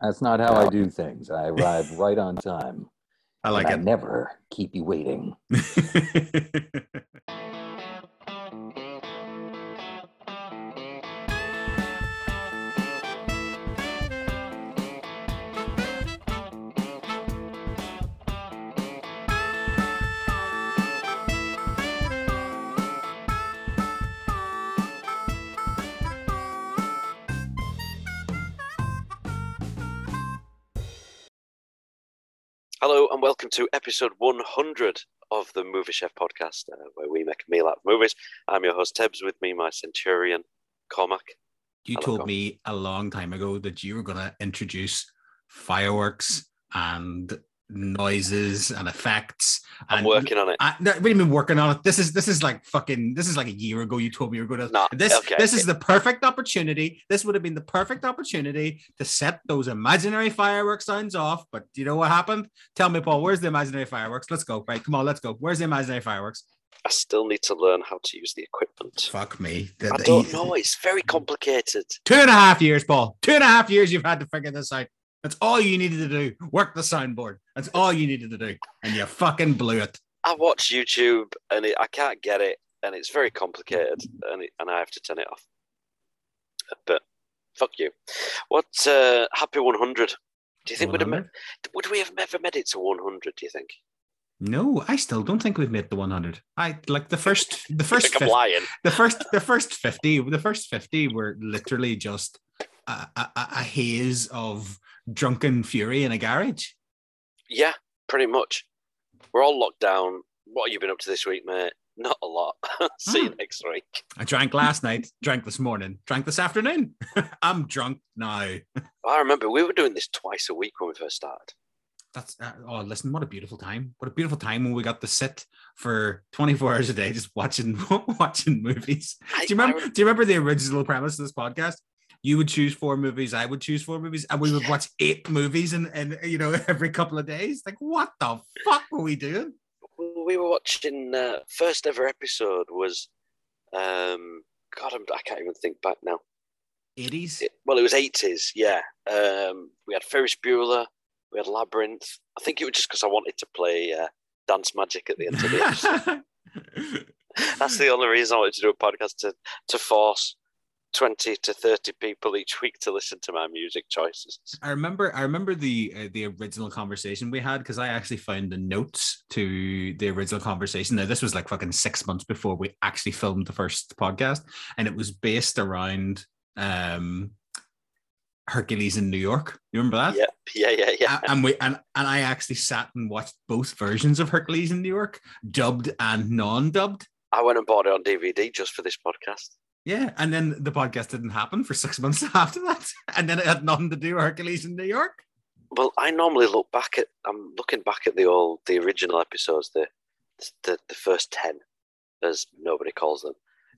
That's not how I do things. I arrive right on time. I like and I never keep you waiting. Hello and welcome to episode 100 of the Movie Chef podcast, uh, where we make a meal out of movies. I'm your host Tebbs. With me, my centurion Cormac. you Hello, told Colin. me a long time ago that you were going to introduce fireworks and noises and effects. I'm and working on it. I, no, we've been working on it. This is this is like fucking. This is like a year ago. You told me you were going to. Nah, this okay, this okay. is the perfect opportunity. This would have been the perfect opportunity to set those imaginary fireworks sounds off. But you know what happened? Tell me, Paul. Where's the imaginary fireworks? Let's go. Right, come on, let's go. Where's the imaginary fireworks? I still need to learn how to use the equipment. Fuck me. The- I don't know. It's very complicated. Two and a half years, Paul. Two and a half years you've had to figure this out. That's all you needed to do. Work the soundboard. That's all you needed to do. And you fucking blew it. I watch YouTube and it, I can't get it, and it's very complicated, and it, and I have to turn it off. But fuck you. What? Uh, happy 100. Do you think we'd have met, would we have ever made it to 100? Do you think? No, I still don't think we've made the 100. I like the first, the first, think I'm 50, lying. the first, the first 50, the first 50 were literally just a, a a haze of drunken fury in a garage. Yeah, pretty much. We're all locked down. What have you been up to this week, mate? Not a lot. See you Hmm. next week. I drank last night, drank this morning, drank this afternoon. I'm drunk now. I remember we were doing this twice a week when we first started. That's uh, oh, listen, what a beautiful time! What a beautiful time when we got to sit for 24 hours a day just watching watching movies. I, Do you remember? I- do you remember the original premise of this podcast? You would choose four movies, I would choose four movies, and we would watch eight movies and and you know every couple of days. Like, what the fuck were we doing? we were watching uh, first ever episode was um God, I'm, I can't even think back now. 80s. It- well, it was eighties, yeah. Um, we had Ferris Bueller, we had Labyrinth. I think it was just because I wanted to play uh, Dance Magic at the end of the episode. That's the only reason I wanted to do a podcast to to force twenty to thirty people each week to listen to my music choices. I remember I remember the uh, the original conversation we had because I actually found the notes to the original conversation. Now this was like fucking six months before we actually filmed the first podcast, and it was based around um Hercules in New York. You remember that? Yeah, yeah, yeah, yeah. And we and, and I actually sat and watched both versions of Hercules in New York, dubbed and non-dubbed. I went and bought it on DVD just for this podcast. Yeah, and then the podcast didn't happen for six months after that, and then it had nothing to do with Hercules in New York. Well, I normally look back at. I'm looking back at the old, the original episodes, the the, the first ten, as nobody calls them.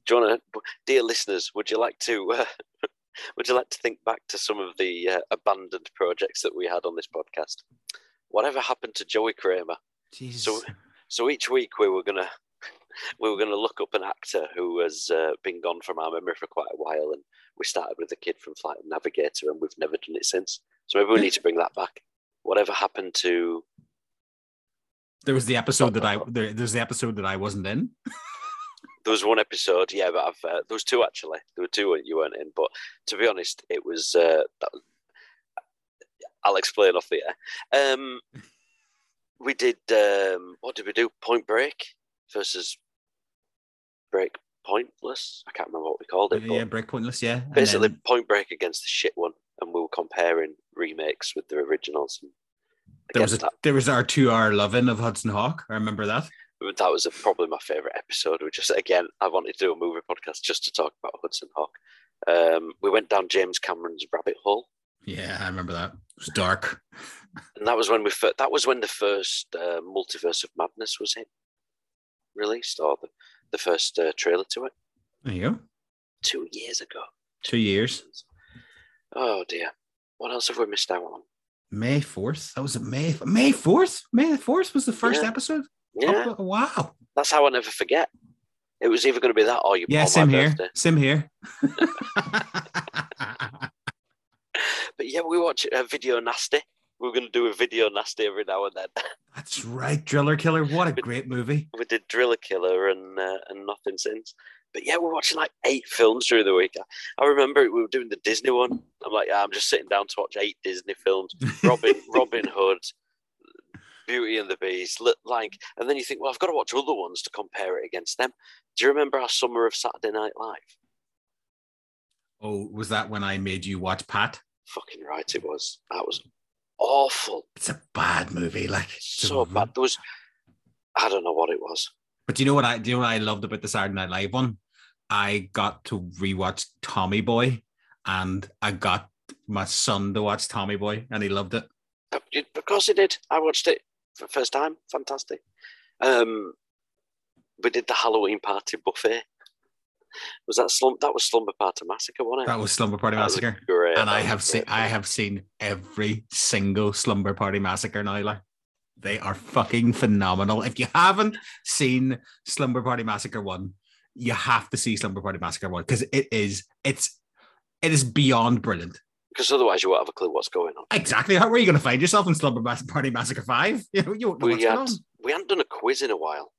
Do you want to, dear listeners? Would you like to? Uh, would you like to think back to some of the uh, abandoned projects that we had on this podcast? Whatever happened to Joey Cramer? Jesus. So- So each week we were gonna we were gonna look up an actor who has uh, been gone from our memory for quite a while, and we started with the kid from Flight Navigator, and we've never done it since. So maybe we need to bring that back. Whatever happened to? There was the episode that I there, there's the episode that I wasn't in. There was one episode, yeah, but I've, uh, there was two actually. There were two you weren't in, but to be honest, it was. Uh, that, I'll explain off the air. Um, we did. Um, what did we do? Point Break versus Break Pointless. I can't remember what we called it. yeah, break pointless. Yeah, basically, then Point Break against the shit one, and we were comparing remakes with the originals. And there was a, there was our two hour loving of Hudson Hawk. I remember that. that, that was a, probably my favorite episode. We just again, I wanted to do a movie podcast just to talk about Hudson Hawk. Um, we went down James Cameron's rabbit hole. Yeah, I remember that. It was dark. And that was when we fir- that was when the first uh, Multiverse of Madness was in released, or the, the first uh, trailer to it There you go. two years ago. Two years. Oh dear, what else have we missed out on? May fourth. That was a May May fourth. May the fourth was the first Yeah. episode. Yeah, Oh, wow. that's how I never forget. It was either going to be that or you. Yeah, same here. birthday. Same here. but yeah, we watch a video nasty. We're going to do a video nasty every now and then. That's right, Driller Killer. What a great movie. we did Driller Killer and uh, and nothing since. But yeah, we're watching like eight films during the week. I, I remember we were doing the Disney one. I'm like, yeah, I'm just sitting down to watch eight Disney films. Robin Robin Hood, Beauty and the Beast, like, and then you think, well, I've got to watch other ones to compare it against them. Do you remember our summer of Saturday Night Live? Oh, was that when I made you watch Pat? Fucking right, it was. That was awful. It's a bad movie. Like So bad. There was, I don't know what it was. But do you know what I do you know what I loved about the Saturday Night Live one? I got to rewatch Tommy Boy and I got my son to watch Tommy Boy and he loved it. Of course, it did. I watched it for the first time. Fantastic. Um, we did the Halloween party buffet. Was that slum? That was Slumber Party Massacre, wasn't it? That was Slumber Party Massacre. great. And I have seen. I have seen every single Slumber Party Massacre now. Like they are fucking phenomenal. If you haven't seen Slumber Party Massacre one, you have to see Slumber Party Massacre one because it is it's it is beyond brilliant. because otherwise you won't have a clue what's going on. Exactly. How are you going to find yourself in Slumber Party Massacre Five? You know, you won't know We what's going had on. we hadn't done a quiz in a while,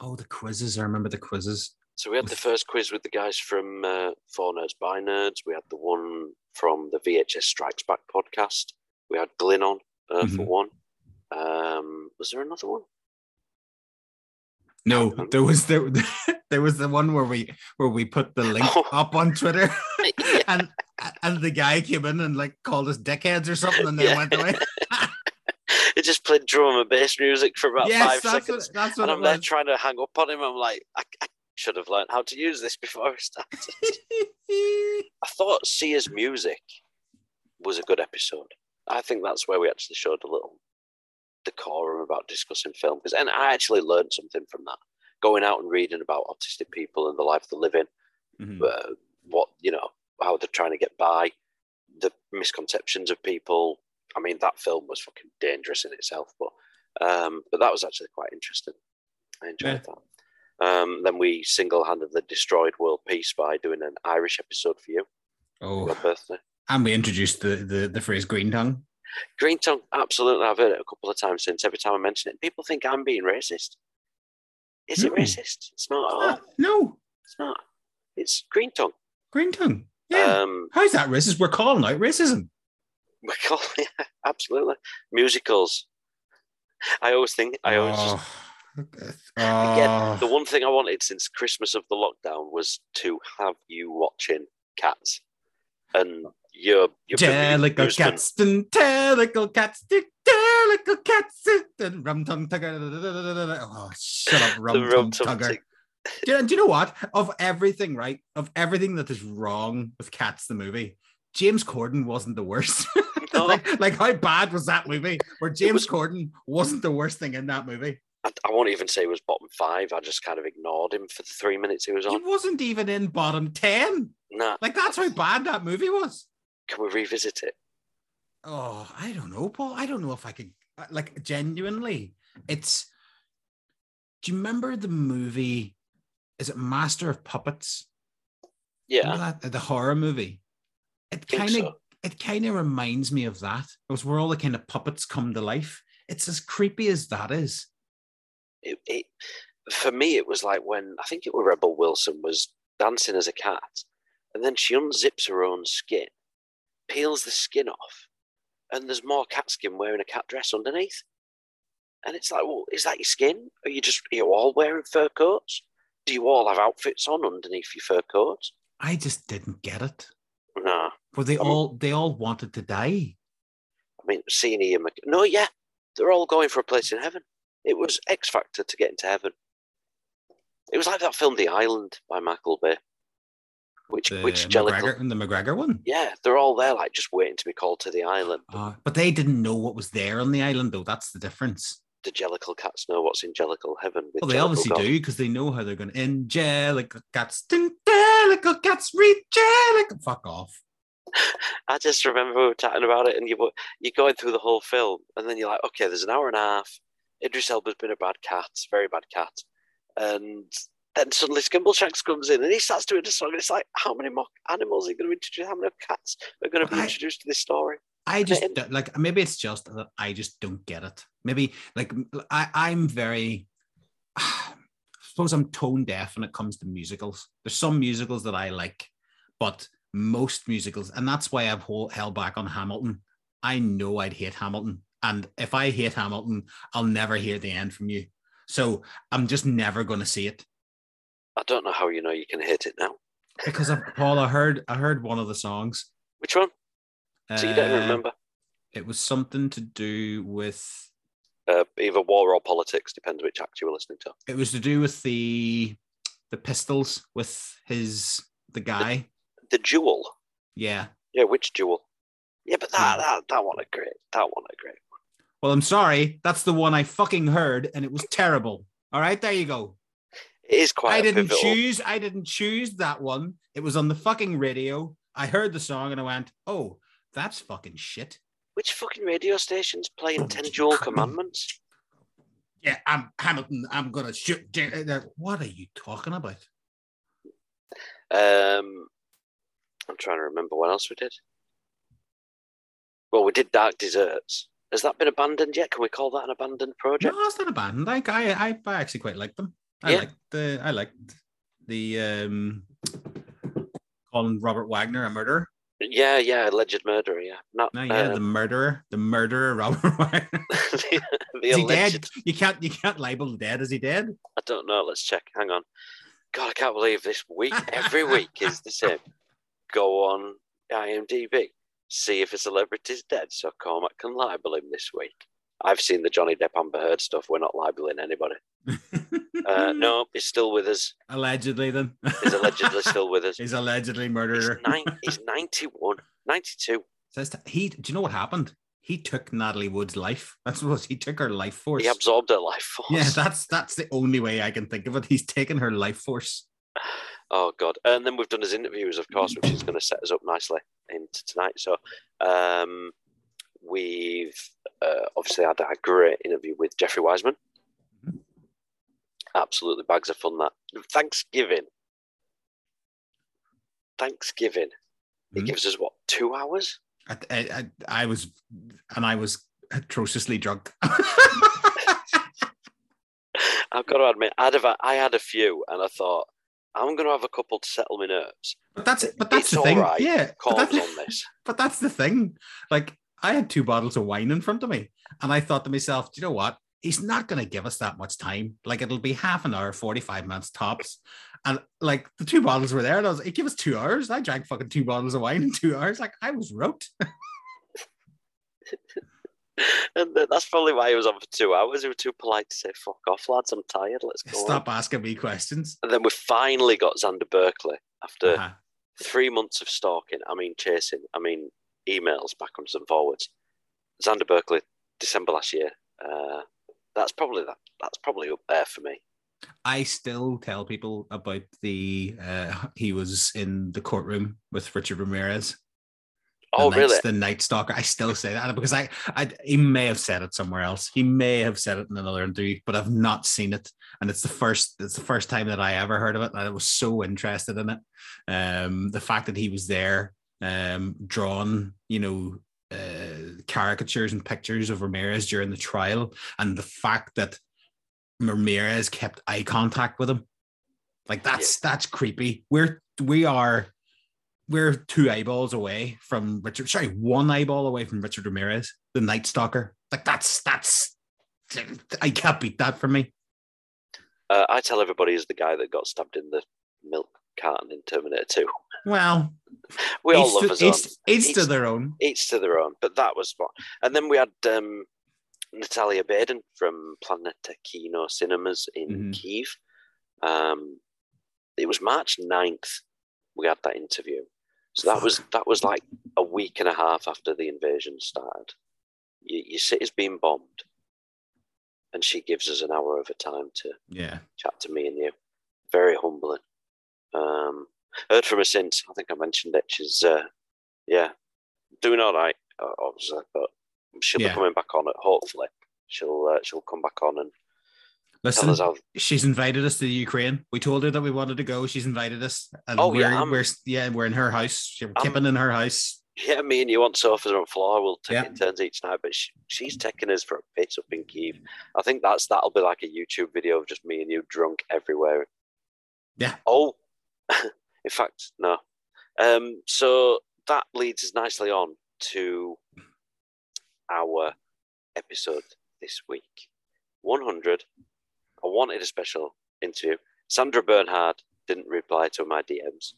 Oh, the quizzes! I remember the quizzes. So we had the first quiz with the guys from uh, Four Nerds by Nerds. We had the one from the VHS Strikes Back podcast. We had Glyn on uh, for Mhm. one. Um, was there another one? No, there was there, there was the one where we where we put the link Oh. up on Twitter, Yeah. and and the guy came in and like called us dickheads or something, and then Yeah. went away. It just played drum and bass music for about yes, five that's seconds. what that's and what it I'm there was. trying to hang up on him. I'm like, I, I should have learned how to use this before I started. I thought Sia's music was a good episode. I think that's where we actually showed a little decorum about discussing film. Because and I actually learned something from that. Going out and reading about autistic people and the life they live in, Mhm. uh, what you know, how they're trying to get by, the misconceptions of people. I mean, that film was fucking dangerous in itself, but um, but that was actually quite interesting. I enjoyed that. Um, then we single-handedly destroyed world peace by doing an Irish episode for you Oh, your birthday. and we introduced the, the the phrase green tongue. Green tongue, absolutely. I've heard it a couple of times since. Every time I mention it, people think I'm being racist. Is it racist? It's not. all. Ah, no, It's not. It's green tongue. green tongue. Yeah. Um, How's that racist? We're calling out racism. we call yeah, absolutely musicals. I always think. I always Oh. Again, Oh. the one thing I wanted since Christmas of the lockdown was to have you watching Cats, and your your amusement- cats and jellicle cats, jellicle cats and rum tongue tugger. Oh, shut up, rum tum tugger. Do you, do you know what? Of everything, right? Of everything that is wrong with Cats the movie, James Corden wasn't the worst. Like, like how bad was that movie? Where James was- Corden wasn't the worst thing in that movie. I, I won't even say he was bottom five. I just kind of ignored him for the three minutes he was on. He wasn't even in bottom ten. Nah, Like that's how bad that movie was. can we revisit it? Oh, I don't know, Paul. I don't know if I could uh, like genuinely. It's. Do you remember the movie? Is it Master of Puppets? Yeah, that the horror movie? It kind of so. it kind of reminds me of that. It was where all the kind of puppets come to life. It's as creepy as that is. It, it for me it was like when I think it was Rebel Wilson was dancing as a cat, and then she unzips her own skin, peels the skin off, and there's more cat skin wearing a cat dress underneath. And it's like, well, is that your skin? Are you just are you all wearing fur coats? Do you all have outfits on underneath your fur coats? I just didn't get it. Nah. But they I mean- all they all wanted to die. I mean, seeing Ian Mc... No, yeah, they're all going for a place in heaven. It was X Factor to get into heaven. It was like that film The Island by Michael Bay. Which The which Jellicle... McGregor, the McGregor one. Yeah, they're all there like just waiting to be called to the island. Uh, but they didn't know what was there on the island, though. That's the difference. The Jellicle cats know what's in Jellicle heaven. With Well, they Jellicle obviously God. do because they know how they're going to angelical cats, angelical cats, angelical. Fuck off. I just remember we were chatting about it, and you were you're going through the whole film, and then you're like, okay, there's an hour and a half. Idris Elba's been a bad cat, very bad cat, and then suddenly Skimbleshanks comes in and he starts doing a song. And it's like, how many more animals are you going to introduce? How many cats are going to be introduced to this story? I just like maybe it's just that I just don't get it. Maybe like I I'm very I suppose I'm tone deaf when it comes to musicals. There's some musicals that I like, but most musicals, and that's why I've hold, held back on Hamilton. I know I'd hate Hamilton, and if I hate Hamilton, I'll never hear the end from you. So I'm just never going to see it I don't know how you know you can hit it now. because Paul. I heard I heard one of the songs. Which one? So you don't Uh, remember? It was something to do with Uh, either war or politics, depends which act you were listening to. it was to do with the the pistols with his the guy. The Jewel. Yeah. Yeah, which Jewel? Yeah, but that Hmm. that, that one a great. That one a great. Well, I'm sorry. That's the one I fucking heard, and it was terrible. All right, there you go. It is quite. I didn't pivotal- choose. I didn't choose that one. It was on the fucking radio. I heard the song and I went, "Oh, that's fucking shit." Which fucking radio station's playing Ten Duel Commandments? Yeah, I'm Hamilton. I'm gonna shoot. Uh, What are you talking about? Um, I'm trying to remember what else we did. Well, we did Dark Desserts. Has that been abandoned yet? Can we call that an abandoned project? No, it's not abandoned. Like I, I, I actually quite like them. I Yeah. liked the, I liked the um, calling Robert Wagner a murderer. Yeah, yeah, alleged murderer. Yeah, not No, yeah, the um, murderer, the murderer, Robert Wagner. the, the Is he alleged. dead? You can't, you can't label dead. Is he dead? I don't know. Let's check. Hang on. God, I can't believe this week. Every week is the same. Go on IMDb, see if a celebrity's dead, so Cormac can libel him this week. I've seen the Johnny Depp Amber Heard stuff. We're not libeling anybody. Uh, no, he's still with us. Allegedly, then. He's allegedly still with us. He's allegedly He's, murderer. nine, he's 91, 92. Says to- he. Do you know what happened? He took Natalie Wood's life. That's what he took her life force. He absorbed her life force. yeah, that's that's the only way I can think of it. He's taken her life force. Oh God! And then we've done his interviews, of course, which is going to set us up nicely into tonight. So um, we've uh, obviously had a great interview with Jeffrey Weissman. Absolutely bags of fun. That Thanksgiving. Thanksgiving. It Mhm. gives us what two hours? I, I, I, I was, and I was atrociously drunk. I've got to admit, I'd have, I had a few, and I thought I'm going to have a couple to settle my nerves. but that's but that's It's the thing. right. Yeah, but that's, on this. but that's the thing. Like I had two bottles of wine in front of me, and I thought to myself, do you know what? He's not going to give us that much time. Like it'll be half an hour, forty-five minutes tops. And like the two bottles were there, and I was, like, give us two hours. I drank fucking two bottles of wine in two hours. Like I was roped. And that's probably why he was on for two hours. He was too polite to say, "Fuck off, lads. I'm tired. Let's go." on." Stop asking me questions. And then we finally got Xander Berkeley after Uh-huh. three months of stalking. I mean, chasing. I mean, emails backwards and forwards. Xander Berkeley, December last year. Uh, that's probably that. That's probably up there for me. I still tell people about the uh, he was in the courtroom with Richard Ramirez. Oh, really? The Night Stalker. I still say that because I, I, he may have said it somewhere else. He may have said it in another interview, but I've not seen it, and it's the first. It's the first time that I ever heard of it, and I was so interested in it. Um, the fact that he was there, um, drawn, you know, uh, caricatures and pictures of Ramirez during the trial, and the fact that Ramirez kept eye contact with him, like that's that's creepy. We're we are we're two eyeballs away from Richard. Sorry, one eyeball away from Richard Ramirez, the Night Stalker. Like that's that's I can't beat that for me. Uh, I tell everybody he's the guy that got stabbed in the milk carton in Terminator 2. Well, We all love to, his own. each, each to their own. Each to their own, but that was fun. And then we had um, Natalia Baden from Planeta Kino Cinemas in Mhm. Kiev. Um, it was March 9th we had that interview. So that was that was like a week and a half after the invasion started. You, your city's been bombed, and she gives us an hour of her time to Yeah, chat to me and you. Very humbling. Um, heard from her since. I think I mentioned it. She's, uh, yeah, doing all right, obviously, but she'll Yeah. be coming back on it. Hopefully, she'll uh, she'll come back on and Listen, Tell us how. she's invited us to the Ukraine. We told her that we wanted to go. She's invited us, and Oh, we're, yeah, I'm- we're yeah, we're in her house. We're I'm- kipping in her house. Yeah, me and you on sofas on floor. We'll take Yeah. turns each night. But she, she's taking us for a pit up in Kiev. I think that's that'll be like a YouTube video of just me and you drunk everywhere. Yeah. Oh, in fact, no. Um, so that leads us nicely on to our episode this week. 100. I wanted a special interview. Sandra Bernhard didn't reply to my DMs.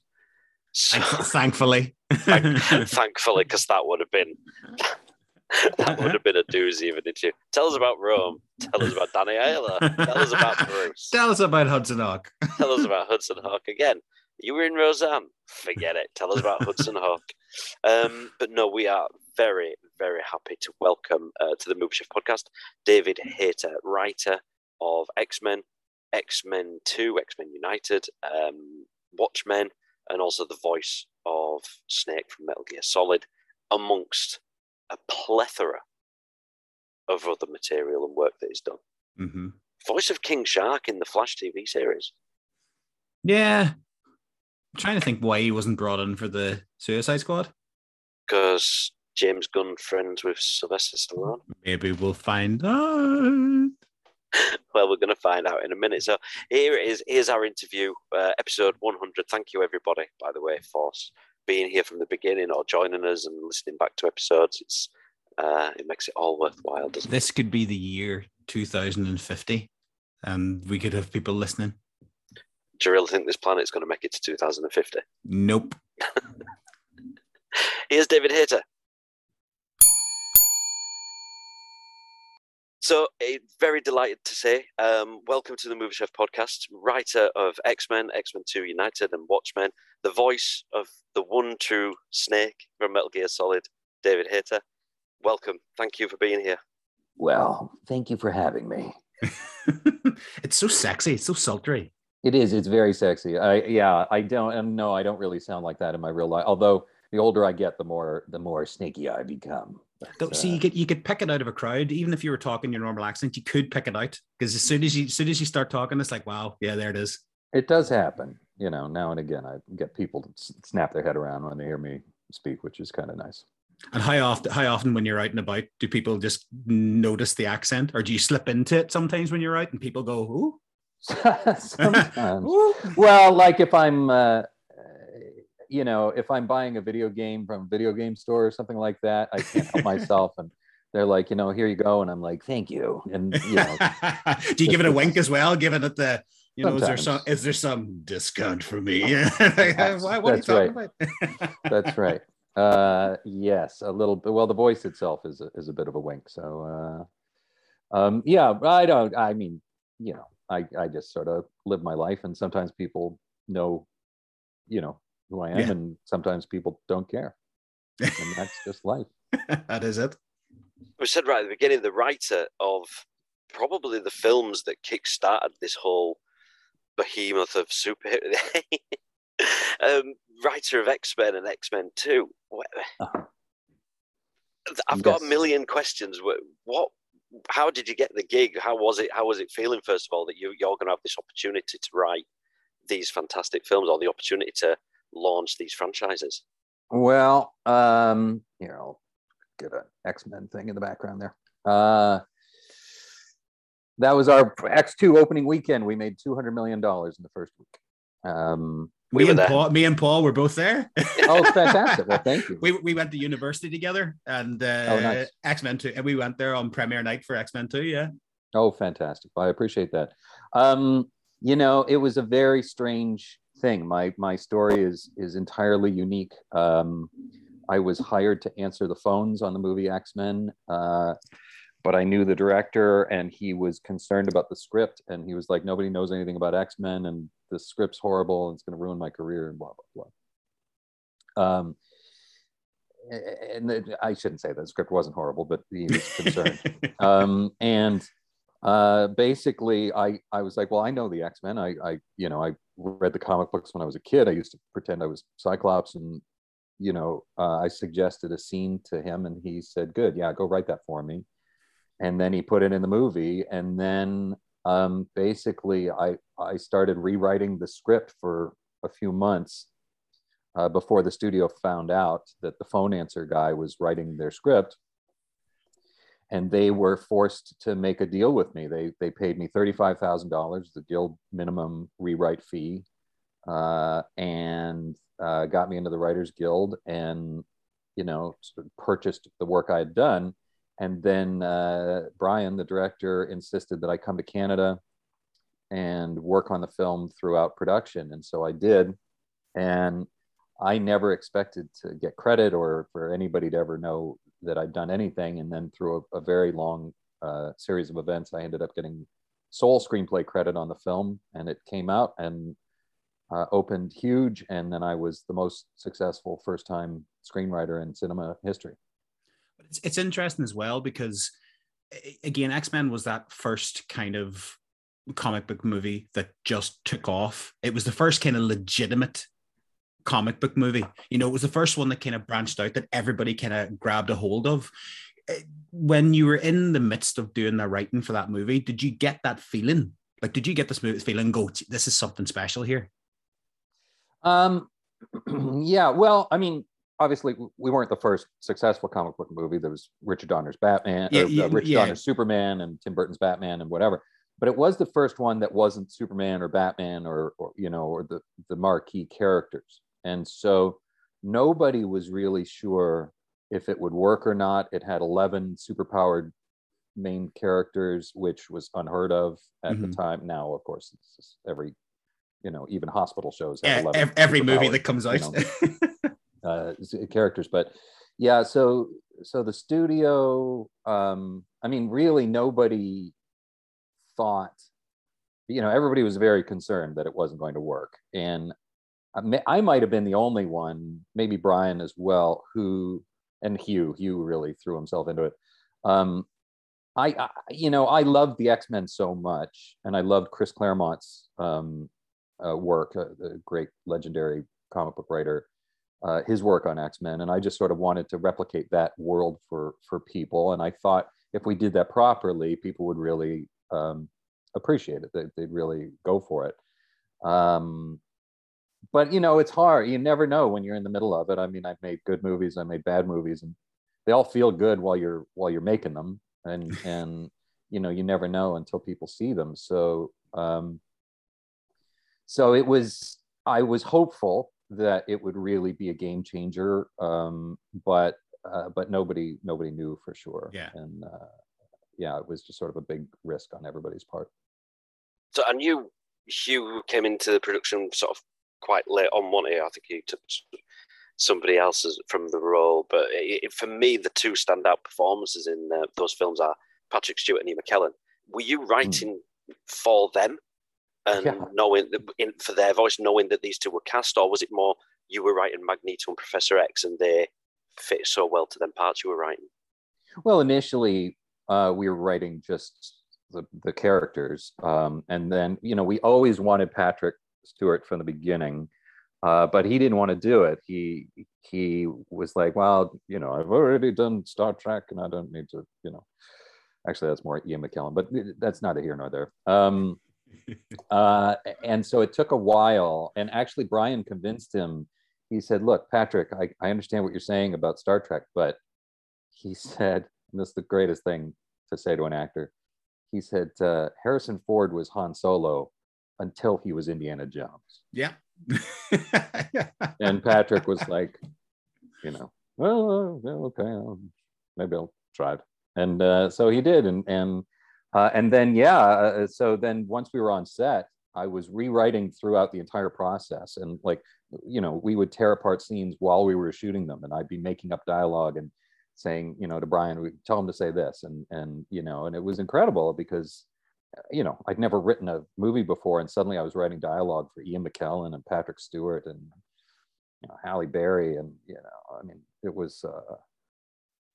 So, Thank- Thankfully, thankfully, because that would have been that would have been a doozy of an interview. Tell us about Rome. Tell us about Danny. Tell us about Bruce. Tell us about Hudson Hawk. Tell us about Hudson Hawk again. You were in Roseanne. Forget it. Tell us about Hudson Hawk. Um, but no, we are very, very happy to welcome uh, to the Movie Chef podcast David Hayter, writer of X Men, X Men Two, X Men United, um, Watchmen, and also the voice of Snake from Metal Gear Solid, amongst a plethora of other material and work that he's done. hmm Voice of King Shark in the Flash TV series. Yeah, I'm trying to think why he wasn't brought in for the Suicide Squad. because James Gunn friends with Sylvester Stallone. Maybe we'll find out. Well, we're going to find out in a minute. So here it is. Here's our interview, uh, episode 100. Thank you, everybody, by the way, for being here from the beginning or joining us and listening back to episodes. It's uh, it makes it all worthwhile, doesn't it? This could be the year 2050, and we could have people listening. Do you really think this planet's going to make it to 2050? Nope. Here's David Hayter. So, eh, very delighted to say, um, welcome to the Movie Chef podcast, writer of X Men, X Men 2 United, and Watchmen, the voice of the one true Snake from Metal Gear Solid, David Hayter. Welcome. Thank you for being here. Well, thank you for having me. it's so sexy. It's so sultry. It is. It's very sexy. I yeah. I don't. And no, I don't really sound like that in my real life. Although the older I get, the more the more snaky I become. See uh, you could you could pick it out of a crowd, even if you were talking your normal accent, you could pick it out because as soon as you as soon as you start talking, it's like, wow, yeah, there it is. it does happen. You know, now and again, I get people to snap their head around when they hear me speak, which is kind of nice. And how often how often when you're out and about do people just notice the accent, or do you slip into it sometimes when you're out and people go, ooh, Sometimes. ooh? well like if i'm uh, you know if i'm buying a video game from a video game store or something like that i can't help myself and they're like you know here you go and i'm like thank you and you know do you give it a wink as well, given it the you know, is there some is there some discount for me? That's- Why, what are you that's talking right. about? that's right uh yes a little bit well the voice itself is a, is a bit of a wink so uh um yeah i don't i mean you know i i just sort of live my life and sometimes people know you know who i am Yeah. and sometimes people don't care and that's just life that is it. We said right at the beginning, the writer of probably the films that kick-started this whole behemoth of superhero. um, writer of X-Men and X-Men 2. Uh-huh. I've got a million questions. Wh- What? How did you get the gig? How was it? How was it feeling? First of all, that you, you're going to have this opportunity to write these fantastic films, or the opportunity to launch these franchises. Well, um, here I'll get an X Men thing in the background there. Uh, that was our X two opening weekend. We made two hundred million dollars in the first week. Um, We me and there. Paul, me and Paul were both there. oh, fantastic! Well, thank you. we, we went to university together and uh, Oh, nice. X Men Two, and we went there on premiere night for X Men Two. Yeah, Oh, fantastic! Well, I appreciate that. Um, you know, it was a very strange thing. My my story is is entirely unique. Um, I was hired to answer the phones on the movie X Men, uh, but I knew the director, and he was concerned about the script, and he was like, "Nobody knows anything about X Men, and the script's horrible, and it's going to ruin my career, and blah blah blah." Um, and I shouldn't say that the script wasn't horrible, but he was concerned um, and uh, basically I, I was like well i know the x-men. I, I you know i read the comic books when i was a kid. I used to pretend i was cyclops and you know uh, i suggested a scene to him and he said good yeah go write that for me. And then he put it in the movie. And then um, basically I I started rewriting the script for a few months uh, before the studio found out that the phone answer guy was writing their script and they were forced to make a deal with me. They they paid me thirty five thousand dollars, the guild minimum rewrite fee, uh, and uh, got me into the Writers Guild, and you know sort of purchased the work I had done. And then uh, Bryan, the director, insisted that I come to Canada and work on the film throughout production, and so I did. And I never expected to get credit or for anybody to ever know that I'd done anything. And then through a, a very long uh, series of events, I ended up getting sole screenplay credit on the film, and it came out and uh, opened huge. And then I was the most successful first time screenwriter in cinema history. But it's, it's interesting as well because, again, X Men was that first kind of comic book movie that just took off. It was the first kind of legitimate comic book movie. You know, it was the first one that kind of branched out that everybody kind of grabbed a hold of. Eh, when you were in the midst of doing the writing for that movie, did you get that feeling? Like, did you get this movie feeling? Go, this is something special here. Um, yeah. Well, I mean, obviously, we weren't the first successful comic book movie. There was Richard Donner's Batman, yeah, or, yeah, uh, Richard yeah. Donner's Superman, and Tim Burton's Batman, and whatever but it was the first one that wasn't Superman or Batman or, or, you know or the the marquee characters. And so nobody was really sure if it would work or not. It had 11 superpowered main characters, which was unheard of at mm-hmm. the time. Now, of course, it's every, you know, even hospital shows have 11 every movie that comes out. You know, uh, characters, but yeah, so so the studio, um, I mean, really nobody thought, you know, everybody was very concerned that it wasn't going to work. And I might have been the only one, maybe Bryan as well, who and Hugh. Hugh really threw himself into it. Um, I, I, you know, I loved the X Men so much, and I loved Chris Claremont's um, uh, work, uh, the great legendary comic book writer, uh, his work on X Men, and I just sort of wanted to replicate that world for for people. And I thought if we did that properly, people would really um, appreciate it. They, would really go for it. Um, but you know it's hard you never know when you're in the middle of it. I mean i've made good movies i made bad movies and they all feel good while you're while you're making them and and you know you never know until people see them. So um so it was i was hopeful that it would really be a game changer um but uh, but nobody nobody knew for sure. Yeah. And uh, yeah it was just sort of a big risk on everybody's part. So and you hugh came into the production sort of quite late on one here. I think he took somebody else from the role. But it, for me, the two standout performances in uh, those films are Patrick Stewart and Ian McKellen. Were you hmm. writing mm. for them and yeah. knowing that in, for their voice, knowing that these two were cast, or was it more you were writing Magneto and Professor X and they fit so well to them parts you were writing? Well, initially uh, we were writing just the, the characters, um, and then you know we always wanted Patrick Stewart from the beginning, uh, but he didn't want to do it. He he was like, well, you know, I've already done Star Trek, and I don't need to, you know. Actually, that's more Ian McKellen, but that's neither here nor there. Um, uh, and so it took a while, and actually, Bryan convinced him. He said, "Look, Patrick, I, I understand what you're saying about Star Trek, but," he said, and this is the greatest thing to say to an actor. He said, uh, "Harrison Ford was Han Solo." Until he was Indiana Jones. Yeah. and Patrick was like, you know, well, okay, maybe I'll try it. And uh, so he did. And, and, uh, and then, yeah, uh, so then once we were on set, I was rewriting throughout the entire process. And like, you know, we would tear apart scenes while we were shooting them. And I'd be making up dialogue and saying, you know, to Bryan, we tell him to say this. And, and, you know, and it was incredible because you know, I'd never written a movie before, and suddenly I was writing dialogue for Ian McKellen and Patrick Stewart and you know Halle Berry, and you know, I mean, it was uh,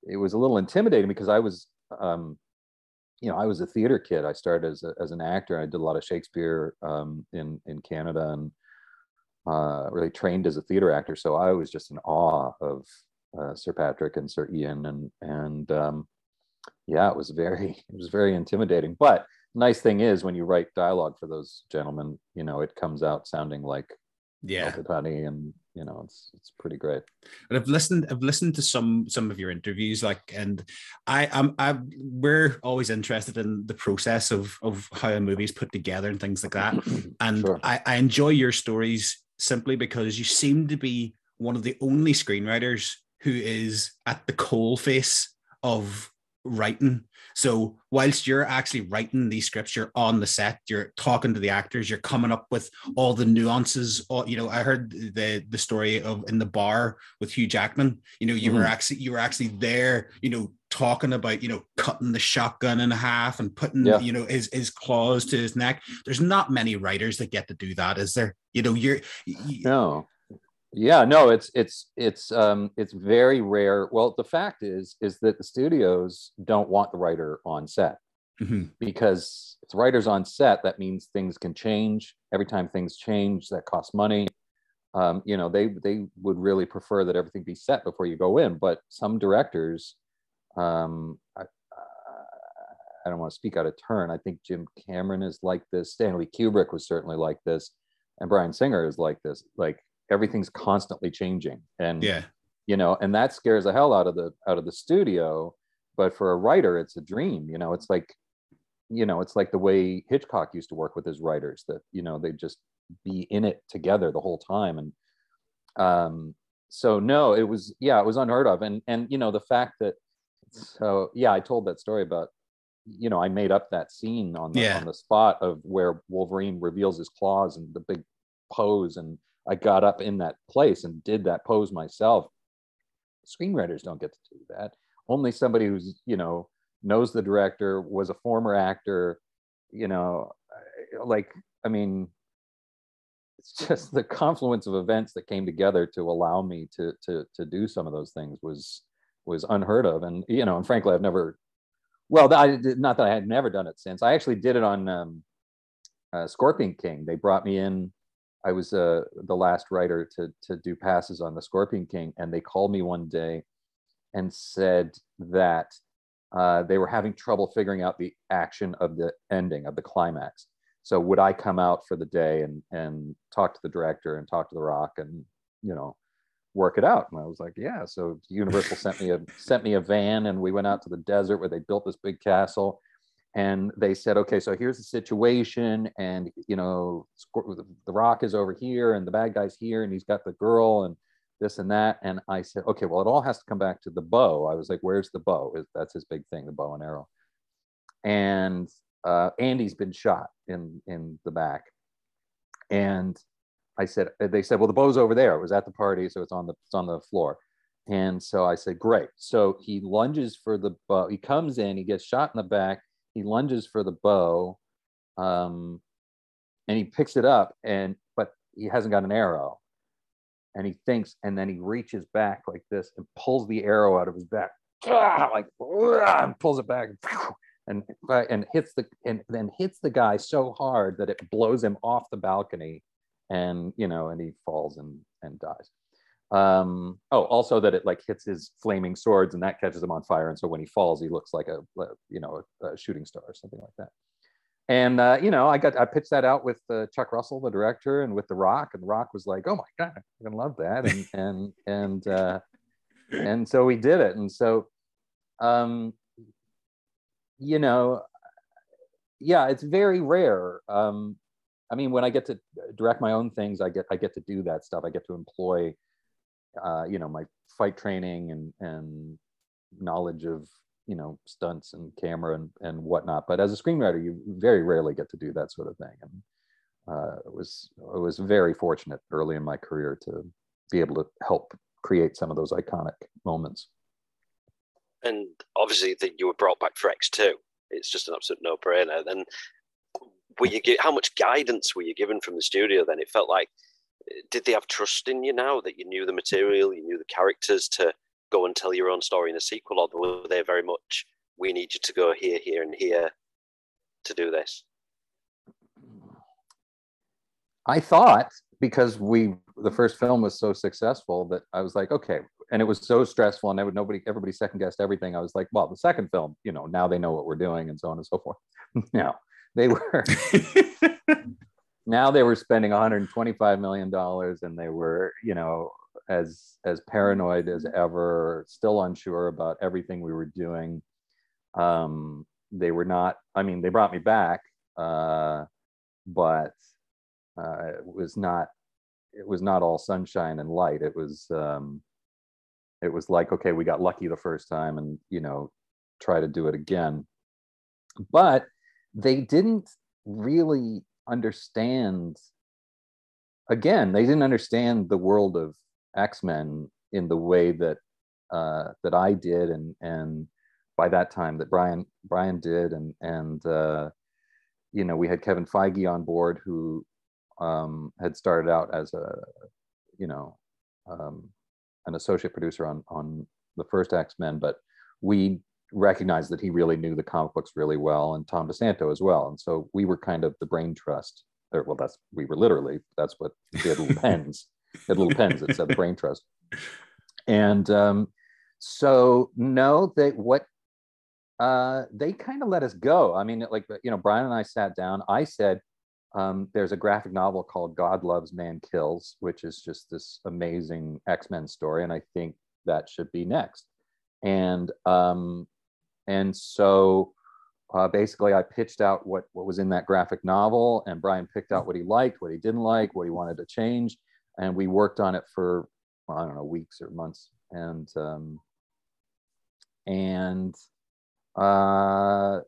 it was a little intimidating because I was, um, you know, I was a theater kid. I started as a, as an actor. I did a lot of Shakespeare um, in in Canada and uh, really trained as a theater actor. So I was just in awe of uh, Sir Patrick and Sir Ian, and and um, yeah, it was very it was very intimidating, but nice thing is when you write dialogue for those gentlemen, you know, it comes out sounding like yeah and you know, it's it's pretty great. But I've listened. I've listened to some some of your interviews, like, and I am. I we're always interested in the process of of how a movie is put together and things like that. And Sure. I, I enjoy your stories simply because you seem to be one of the only screenwriters who is at the coal face of writing. So whilst you're actually writing these scripts, you're on the set, you're talking to the actors, you're coming up with all the nuances. All, you know, I heard the the story of in the bar with Hugh Jackman. You know, you were Mhm. actually you were actually there. You know, talking about you know cutting the shotgun in half and putting Yeah. you know his his claws to his neck. There's not many writers that get to do that, is there? You know, you're you, No. Yeah, no, it's it's it's um it's very rare. Well, the fact is is that the studios don't want the writer on set Mhm. because if the writer's on set, that means things can change. Every time things change, that costs money. Um, you know, they they would really prefer that everything be set before you go in. But some directors, um, I, I don't want to speak out of turn. I think Jim Cameron is like this. Stanley Kubrick was certainly like this, and Bryan Singer is like this. Like everything's constantly changing, and yeah, you know and that scares the hell out of the out of the studio. But for a writer it's a dream you know it's like you know it's like the way hitchcock used to work with his writers that you know they just be in it together the whole time. And um so no it was yeah it was unheard of. And and you know the fact that so yeah i told that story about you know i made up that scene on the Yeah. on the spot of where wolverine reveals his claws and the big pose and i got up in that place and did that pose myself. Screenwriters don't get to do that. Only somebody who's you know knows the director was a former actor you know like i mean it's just the confluence of events that came together to allow me to to to do some of those things was was unheard of. And you know and frankly i've never well i did not that i had never done it since. I actually did it on um uh, scorpion king. They brought me in i was uh the last writer to to do passes on the scorpion king and they called me one day and said that uh, they were having trouble figuring out the action of the ending of the climax. So would I come out for the day and and talk to the director and talk to the Rock and you know work it out? And I was like, yeah. So Universal sent me a sent me a van and we went out to the desert where they built this big castle. And they said, okay, so here's the situation, and you know, the Rock is over here, and the bad guy's here, and he's got the girl, and this and that. And I said, okay, well, it all has to come back to the bow. I was like, where's the bow? That's his big thing, the bow and arrow. And uh, Andy's been shot in in the back. And I said, they said, well, the bow's over there. It was at the party, so it's on the it's on the floor. And so I said, great. So he lunges for the bow. He comes in, he gets shot in the back. He lunges for the bow, um, and he picks it up, and but he hasn't got an arrow and he thinks, and then he reaches back like this and pulls the arrow out of his back, like and pulls it back, and and hits the and then hits the guy so hard that it blows him off the balcony, and you know, and he falls and and dies. Um, oh, also that it like hits his flaming swords and that catches him on fire, and so when he falls, he looks like a you know a, a shooting star or something like that. And uh, you know, I got I pitched that out with uh, Chuck Russell, the director, and with The Rock, and The Rock was like, "Oh my god, I'm gonna love that," and and and uh, and so we did it, and so, um, you know, yeah, it's very rare. Um, I mean, when I get to direct my own things, I get I get to do that stuff. I get to employ, uh, you know, my fight training and and knowledge of you know stunts and camera and and whatnot but as a screenwriter you very rarely get to do that sort of thing and uh, it was it was very fortunate early in my career to be able to help create some of those iconic moments and obviously that you were brought back for X2. It's just an absolute no-brainer. Then, were you how much guidance were you given from the studio? Then it felt like, did they have trust in you now that you knew the material, you knew the characters to go and tell your own story in a sequel, or were they very much, we need you to go here, here, and here to do this? I thought because we the first film was so successful that I was like, okay, and it was so stressful, and would nobody everybody second guessed everything. I was like, well, the second film, you know, now they know what we're doing, and so on and so forth. no, they were now they were spending 125 million dollars and they were you know as as paranoid as ever still unsure about everything we were doing. Um they were not i mean they brought me back uh but uh it was not it was not all sunshine and light. It was um it was like okay we got lucky the first time and you know try to do it again. But they didn't really understand again they didn't understand the world of x-men in the way that uh, that i did and and by that time that Bryan Bryan did and and uh, you know we had kevin feige on board who um, had started out as a you know um, an associate producer on on the first x-men but we recognized that he really knew the comic books really well and Tom DeSanto as well. And so we were kind of the brain trust. Or, well, that's we were literally that's what we had little pens, had little pens that said brain trust. And um, so no, they what uh, they kind of let us go. I mean, like you know, Bryan and I sat down. I said, um, "There's a graphic novel called God Loves, Man Kills, which is just this amazing X Men story, and I think that should be next." And um, and so uh, basically, I pitched out what, what was in that graphic novel, and Bryan picked out what he liked, what he didn't like, what he wanted to change. And we worked on it for, well, I don't know, weeks or months. And, um, and uh,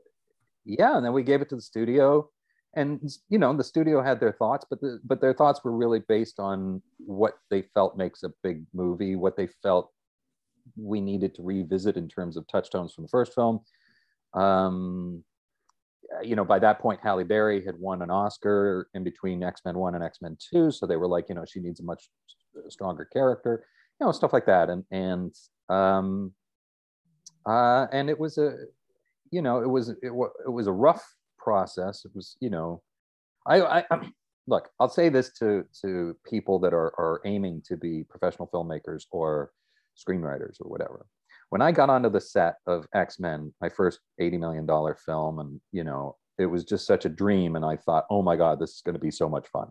yeah, and then we gave it to the studio. And you know, the studio had their thoughts, but the, but their thoughts were really based on what they felt makes a big movie, what they felt we needed to revisit in terms of touchstones from the first film. Um, you know, by that point, Halle Berry had won an Oscar in between X Men 1 and X Men 2. So they were like, you know, she needs a much stronger character, you know, stuff like that. And, and, um, uh, and it was a, you know, it was, it, it was a rough process. It was, you know, I, I, I look, I'll say this to, to people that are, are aiming to be professional filmmakers or, screenwriters or whatever. When I got onto the set of X Men, my first $80 million film, and you know, it was just such a dream. And I thought, oh my God, this is going to be so much fun.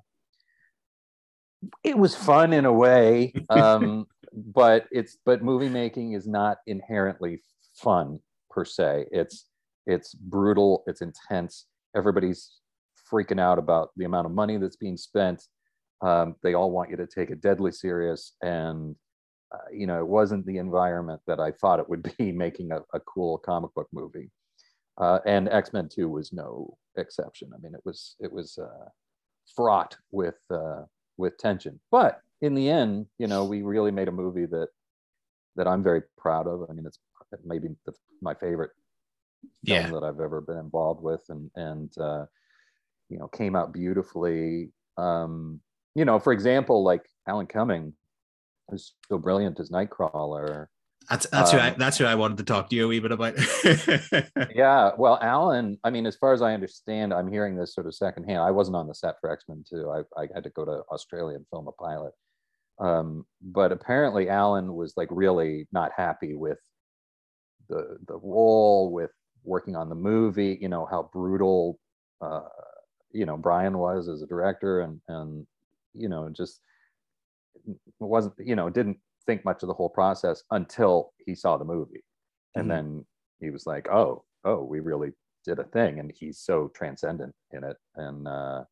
It was fun in a way, um, but it's but movie making is not inherently fun per se. It's it's brutal, it's intense. Everybody's freaking out about the amount of money that's being spent. Um, they all want you to take it deadly serious, and uh, you know, it wasn't the environment that I thought it would be making a, a cool comic book movie. Uh, and X Men Two was no exception. I mean, it was it was uh, fraught with uh, with tension. But in the end, you know, we really made a movie that that I'm very proud of. I mean, it's maybe the, my favorite film yeah. that I've ever been involved with, and and uh, you know, came out beautifully. Um, you know, for example, like Alan Cumming is so brilliant as Nightcrawler. That's that's um, who I, um, that's who I wanted to talk to you a wee bit about. yeah, well, Alan. I mean, as far as I understand, I'm hearing this sort of secondhand. I wasn't on the set for X Men Two. I, I had to go to Australia and film a pilot. Um, but apparently, Alan was like really not happy with the the role, with working on the movie. You know how brutal, uh, you know Bryan was as a director, and and you know just wasn't you know didn't think much of the whole process until he saw the movie and mm-hmm. then he was like oh oh we really did a thing and he's so transcendent in it and uh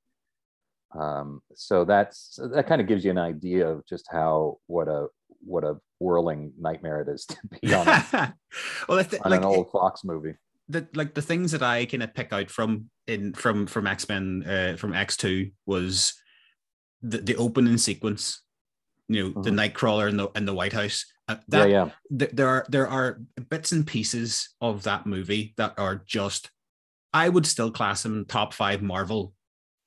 um so that's that kind of gives you an idea of just how what a what a whirling nightmare it is to be on, well, th- on like, an old Fox movie. The like the things that I kind of pick out from in from from X Men uh, from X Two was the the opening sequence you know, mm-hmm. the Nightcrawler in the in the White House. Uh, that, yeah, yeah. Th- there are there are bits and pieces of that movie that are just, I would still class them top five Marvel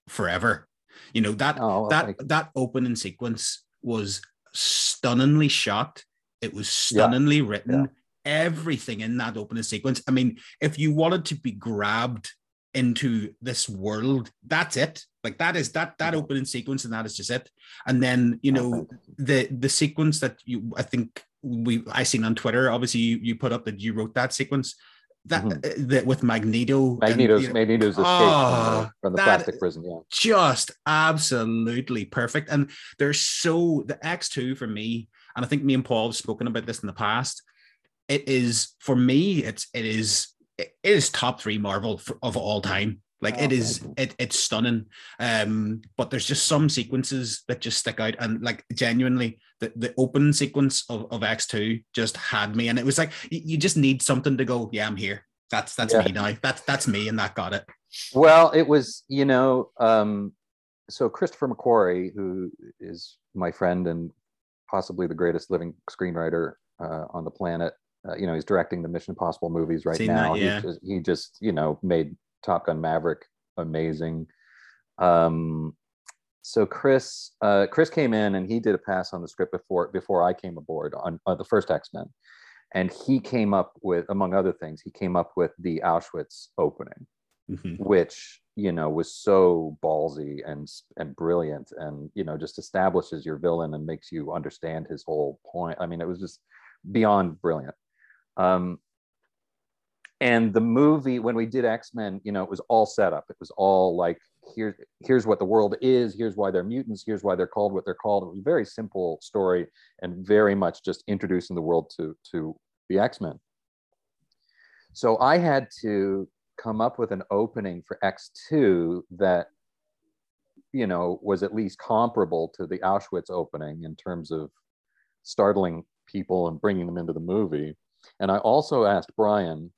forever. You know that oh, that that opening sequence was stunningly shot. It was stunningly yeah. written. Everything in that opening sequence. I mean, if you wanted to be grabbed into this world, that's it like that is that that opening sequence and that is just it and then you know the the sequence that you i think we i seen on twitter obviously you, you put up that you wrote that sequence that, mm-hmm. that with Magneto. Magneto's and, Magneto's escape oh, from the, from the plastic prison. Yeah, just absolutely perfect. And there's so the X two for me, and I think me and Paul have spoken about this in the past. It is for me. It's it is it is top three Marvel for, of all time. Like oh, it is, it, it's stunning. Um, but there's just some sequences that just stick out, and like genuinely, the, the open sequence of, of X2 just had me, and it was like you, you just need something to go. Yeah, I'm here. That's that's yeah. me now. That's that's me, and that got it. Well, it was you know, um, so Christopher McQuarrie, who is my friend and possibly the greatest living screenwriter uh, on the planet. Uh, you know, he's directing the Mission Impossible movies right Seen now. That, yeah. he, just, he just, you know, made Top Gun Maverick amazing. Um, so Chris, uh, Chris came in and he did a pass on the script before before I came aboard on uh, the first X Men, and he came up with, among other things, he came up with the Auschwitz opening, mm-hmm. which you know was so ballsy and and brilliant, and you know just establishes your villain and makes you understand his whole point. I mean, it was just beyond brilliant. Um, and the movie when we did x-men you know it was all set up. It was all like here's here's what the world is here's why they're mutants here's why they're called what they're called. It was a very simple story and very much just introducing the world to to the x-men. So i had to come up with an opening for x2 that you know was at least comparable to the auschwitz opening in terms of startling people and bringing them into the movie and i also asked Bryan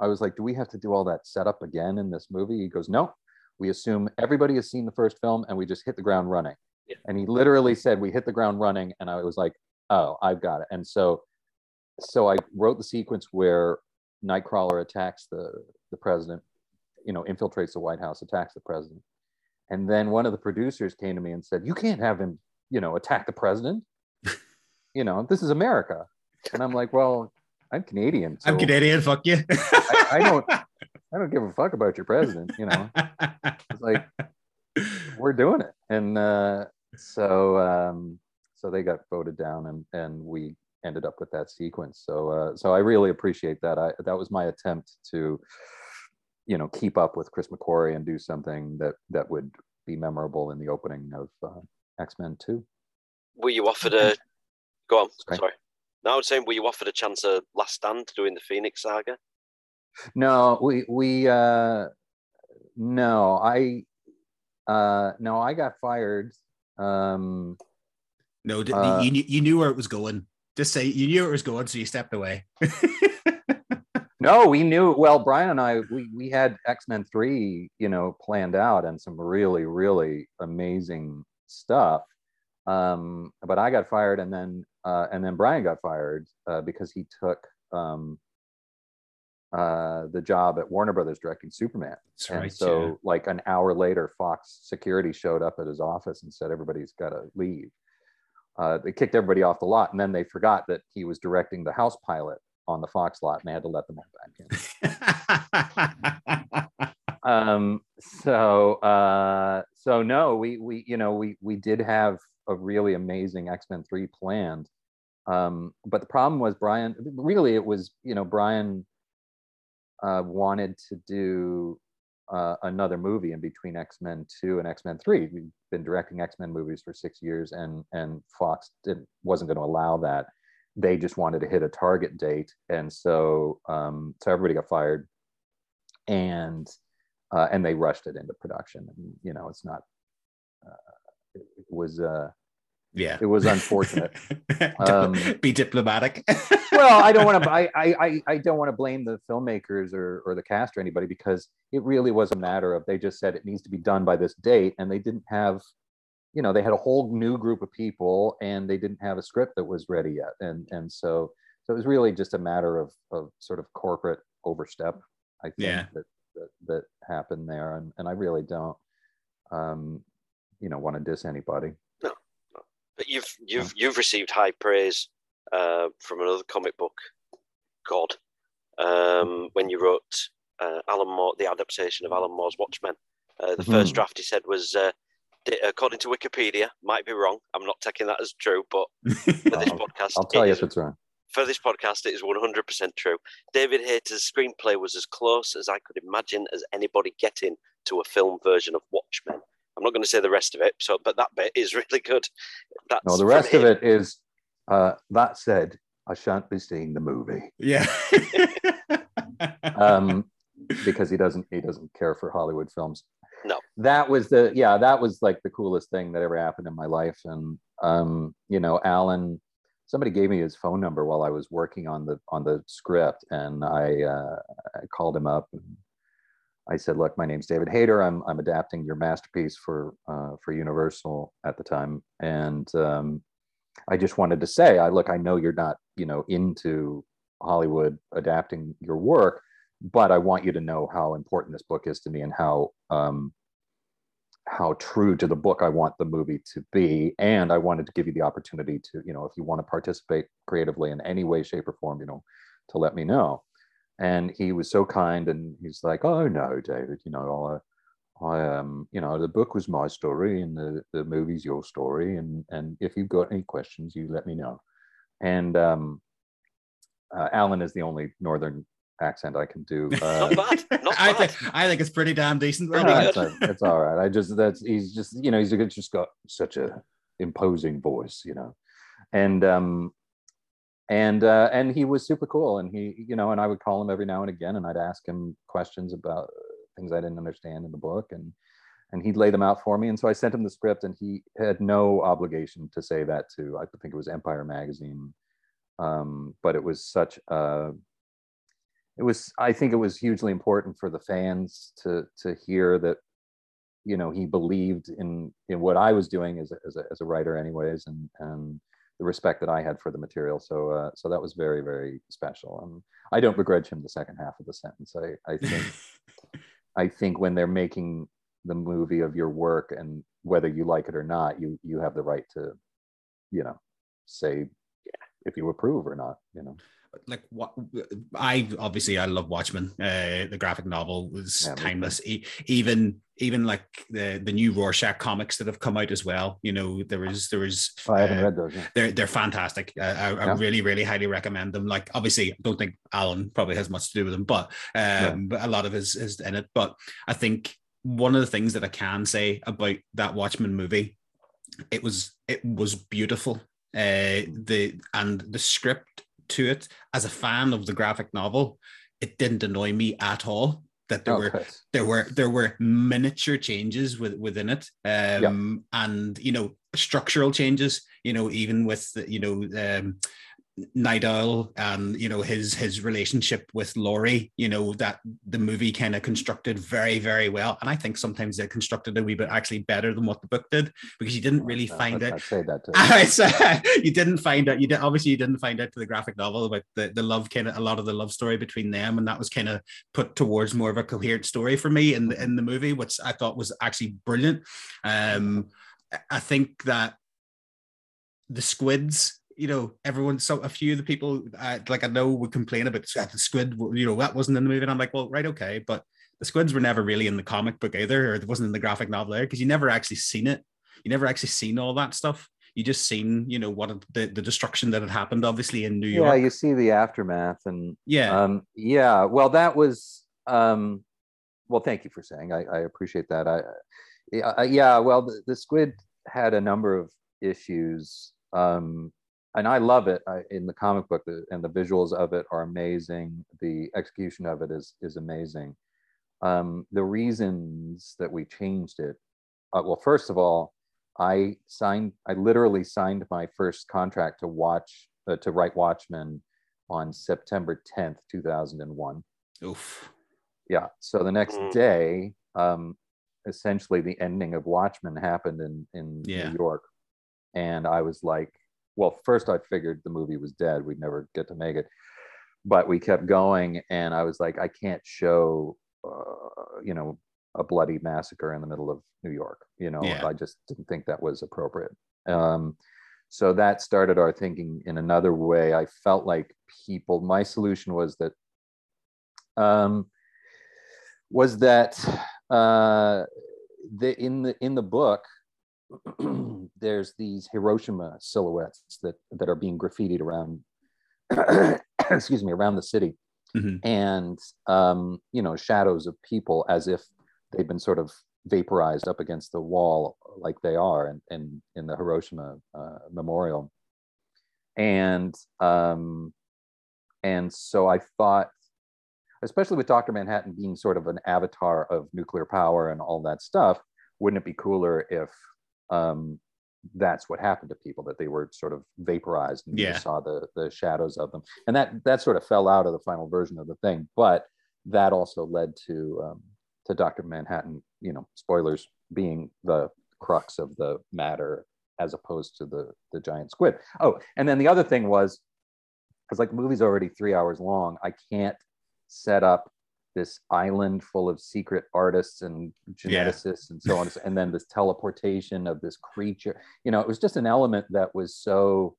I was like, do we have to do all that setup again in this movie? He goes, no, we assume everybody has seen the first film and we just hit the ground running. Yeah. And he literally said, we hit the ground running. And I was like, oh, I've got it. And so, so I wrote the sequence where Nightcrawler attacks the, the president, you know, infiltrates the White House, attacks the president. And then one of the producers came to me and said, you can't have him, you know, attack the president. you know, this is America. And I'm like, well, I'm Canadian. So I'm Canadian. Fuck you. I, I, don't. I don't give a fuck about your president. You know, it's like we're doing it, and uh, so um, so they got voted down, and and we ended up with that sequence. So uh, so I really appreciate that. I that was my attempt to, you know, keep up with Chris McQuarrie and do something that that would be memorable in the opening of uh, X Men Two. Were you offered a? Go on. Sorry. Sorry. No, I was saying, were you offered a chance of Last Stand doing the Phoenix Saga? No, we we uh, no, I uh, no, I got fired. Um, no, uh, you you knew where it was going. Just say you knew it was going, so you stepped away. no, we knew. Well, Bryan and I, we we had X Men three, you know, planned out and some really really amazing stuff. Um, but I got fired, and then uh, and then Bryan got fired uh, because he took um, uh, the job at Warner Brothers directing Superman. That's and right, so, yeah. like an hour later, Fox security showed up at his office and said, "Everybody's got to leave." Uh, they kicked everybody off the lot, and then they forgot that he was directing the house pilot on the Fox lot, and they had to let them all back in. um, so, uh, so no, we we you know we we did have a really amazing X Men three planned, um, but the problem was Bryan. Really, it was you know Bryan uh, wanted to do uh, another movie in between X Men Two and X Men Three. We've been directing X Men movies for six years, and and Fox didn't wasn't going to allow that. They just wanted to hit a target date, and so um, so everybody got fired, and uh, and they rushed it into production. And you know, it's not. Uh, it was uh, yeah. it was unfortunate. Um, be diplomatic. well i don't want to I, I i don't want to blame the filmmakers or or the cast or anybody because it really was a matter of they just said it needs to be done by this date and they didn't have you know they had a whole new group of people and they didn't have a script that was ready yet. And and so so it was really just a matter of of sort of corporate overstep i think yeah. that, that that happened there. And and i really don't um you know want to diss anybody No, but you've you've you've received high praise uh, from another comic book, God, um, when you wrote uh, Alan Moore, the adaptation of Alan Moore's Watchmen. Uh, the mm-hmm. first draft he said was, uh, according to Wikipedia, might be wrong. I'm not taking that as true, but for this podcast, I'll tell you if it's wrong. for this podcast, it is 100% true. David Hayter's screenplay was as close as I could imagine as anybody getting to a film version of Watchmen. I'm not going to say the rest of it, so but that bit is really good. That's no, the rest of it is. Uh, that said, I shan't be seeing the movie. Yeah. um, because he doesn't he doesn't care for Hollywood films. No. That was the yeah, that was like the coolest thing that ever happened in my life. And um, you know, Alan, somebody gave me his phone number while I was working on the on the script, and I, uh, I called him up. And I said, "Look, my name's David Hayter. I'm I'm adapting your masterpiece for uh, for Universal at the time, and um, I just wanted to say, I look, I know you're not you know into Hollywood adapting your work, but I want you to know how important this book is to me and how um, how true to the book I want the movie to be. And I wanted to give you the opportunity to, you know, if you want to participate creatively in any way, shape, or form, you know, to let me know. And he was so kind, and he's like, "Oh no, David, you know, I, I um, you know, the book was my story, and the the movie's your story, and and if you've got any questions, you let me know." And um, uh, Alan is the only northern accent I can do. Uh, not bad. Not I bad. think I think it's pretty damn decent. Pretty Really. it's, good. it's all right. I just that's he's just you know he's just got such a imposing voice, you know, and um and uh, and he was super cool, and he you know, and I would call him every now and again, and I'd ask him questions about things I didn't understand in the book, and and he'd lay them out for me, and so I sent him the script, and he had no obligation to say that to I think it was Empire magazine, um, but it was such a it was i think it was hugely important for the fans to to hear that you know he believed in in what i was doing as a, as a, as a writer anyways and and the respect that i had for the material. So uh, so that was very very special. And i don't begrudge him the second half of the sentence. I i think i think when they're making the movie of your work and whether you like it or not you you have the right to you know say if you approve or not you know like what I obviously I love Watchmen. Uh, the graphic novel was Yeah, timeless. E- even even like the the new Rorschach comics that have come out as well. You know, there is there is. was i haven't uh, read those yet. they're they're fantastic. Uh, I, I really really highly recommend them. Like obviously, I don't think Alan probably has much to do with them, but um, but a lot of his is in it. But I think one of the things that I can say about that Watchmen movie, it was it was beautiful. Uh, the and the script to it as a fan of the graphic novel, it didn't annoy me at all. That there Oh, were there were there were miniature changes with, within it um and you know structural changes you know even with the, you know um Nite Owl and you know his his relationship with Laurie, you know that the movie kind of constructed very very well, and I think sometimes they constructed a wee bit actually better than what the book did because you didn't really Uh, find out I'd say that. I you didn't find out. You did obviously you didn't find out to the graphic novel about the, the love kind of a lot of the love story between them, and that was kind of put towards more of a coherent story for me in the in the movie, which I thought was actually brilliant. Um, I- I think that the squids. You know, everyone. So a few of the people, uh, like I know, would complain about "Ah, the squid. You know, that wasn't in the movie, and I'm like, well, right, okay, but the squids were never really in the comic book either, or it wasn't in the graphic novel either, because you never actually seen it you never actually seen all that stuff. You just seen, you know, what the, the destruction that had happened, obviously in New York. yeah you see the aftermath and Yeah, um yeah well that was um well thank you for saying i, I appreciate that i yeah, I- yeah well the, the squid had a number of issues um and i love it I, in the comic book the, and the visuals of it are amazing the execution of it is is amazing um the reasons that we changed it uh, well first of all i signed i literally signed my first contract to watch uh, to write watchmen on september 10th 2001 oof. yeah so the next Mm. day um essentially the ending of watchmen happened in in Yeah. new york and i was like well first i figured the movie was dead. We'd never get to make it. But we kept going and i was like i can't show uh, you know a bloody massacre in the middle of new york you know? Yeah. i just didn't think that was appropriate. Um so that started our thinking in another way. I felt like people my solution was that um was that uh the in the in the book there's these hiroshima silhouettes that that are being graffitied around excuse me, around the city, Mhm. and um, you know, shadows of people as if they've been sort of vaporized up against the wall, like they are in in, in the Hiroshima uh, memorial. And um, and so I thought, especially with Doctor Manhattan being sort of an avatar of nuclear power and all that stuff, wouldn't it be cooler if um, that's what happened to people that they were sort of vaporized and Yeah. you saw the the shadows of them and that that sort of fell out of the final version of the thing but that also led to um, to dr manhattan you know spoilers being the crux of the matter as opposed to the the giant squid oh and then the other thing was because like the movie's already three hours long i can't set up this island full of secret artists and Yeah. geneticists and so on and then this teleportation of this creature you know it was just an element that was so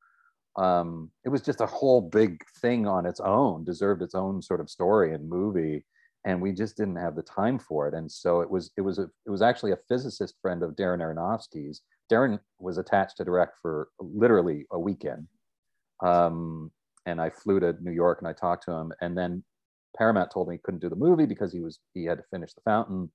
um it was just a whole big thing on its own deserved its own sort of story and movie and we just didn't have the time for it. And so it was it was a it was actually a physicist friend of darren aronofsky's. Darren was attached to direct for literally a weekend. Um and i flew to new york and i talked to him and then paramount told me he couldn't do the movie because he was he had to finish the fountain.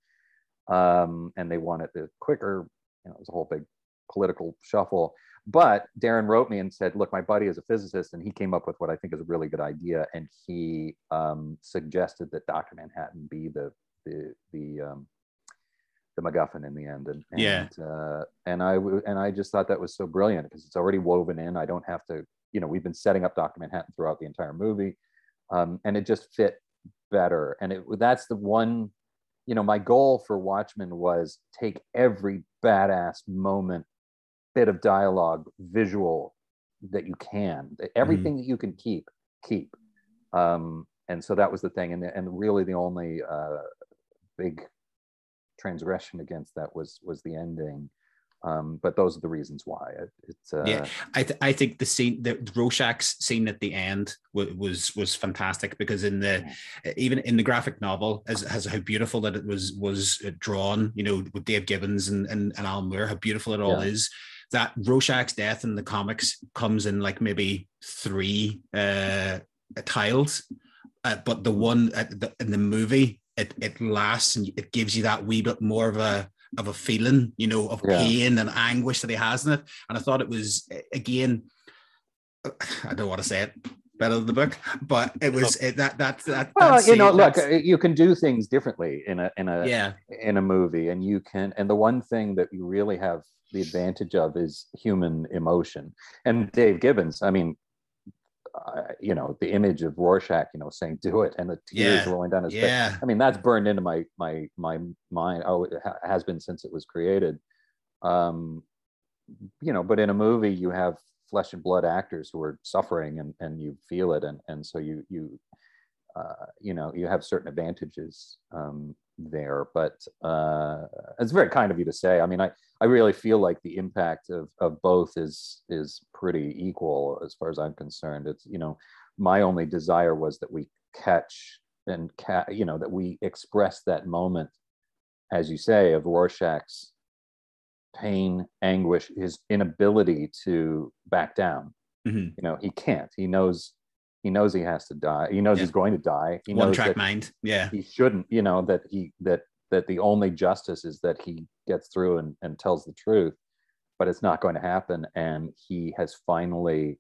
Um and they wanted it quicker. You know it was a whole big political shuffle. But darren wrote me and said look my buddy is a physicist and he came up with what i think is a really good idea. And he um, suggested that dr manhattan be the the the um, the MacGuffin in the end, and, and Yeah. uh, and I w- and I just thought that was so brilliant because it's already woven in. I don't have to, you know, we've been setting up Doctor Manhattan throughout the entire movie, um, and it just fit better. And it that's the one, you know, my goal for Watchmen was take every badass moment, bit of dialogue, visual that you can, everything that you can keep, keep. Um, and so that was the thing, and and really the only uh, big transgression against that was was the ending. Um, but those are the reasons why it, it's uh, Yeah. I, th- I think the scene, the Rorschach's scene at the end was was, was fantastic because in the even in the graphic novel, as, as how beautiful that it was was drawn, you know, with Dave Gibbons and and, and Alan Moore, how beautiful it all Yeah. is. That Rorschach's death in the comics comes in like maybe three uh, tiles, uh, but the one at the, in the movie it it lasts and it gives you that wee bit more of a of a feeling, you know, of Yeah. pain and anguish that he has in it. And I thought it was again, I don't want to say it better than the book, but it was it, that that that. well, that you know, look, you can do things differently in a in a yeah, in a movie, and you can. And the one thing that you really have the advantage of is human emotion. And Dave Gibbons, I mean, uh, you know, the image of Rorschach, you know, saying "do it" and the tears Yeah. rolling down his face. I mean, that's burned into my my my mind. Oh, it ha- has been since it was created. Um, you know, but in a movie, you have flesh and blood actors who are suffering, and and you feel it, and and so you you uh, you know you have certain advantages um, there. But uh, it's very kind of you to say. I mean, I I really feel like the impact of of both is is pretty equal as far as I'm concerned. It's you know, my only desire was that we catch and ca- you know that we express that moment, as you say, of Rorschach's pain, anguish, his inability to back down. Mhm. You know, he can't. He knows he knows he has to die. He knows Yeah. he's going to die. He one track mind. Yeah, he shouldn't, you know, that he that that the only justice is that he gets through and, and tells the truth, but it's not going to happen. And he has finally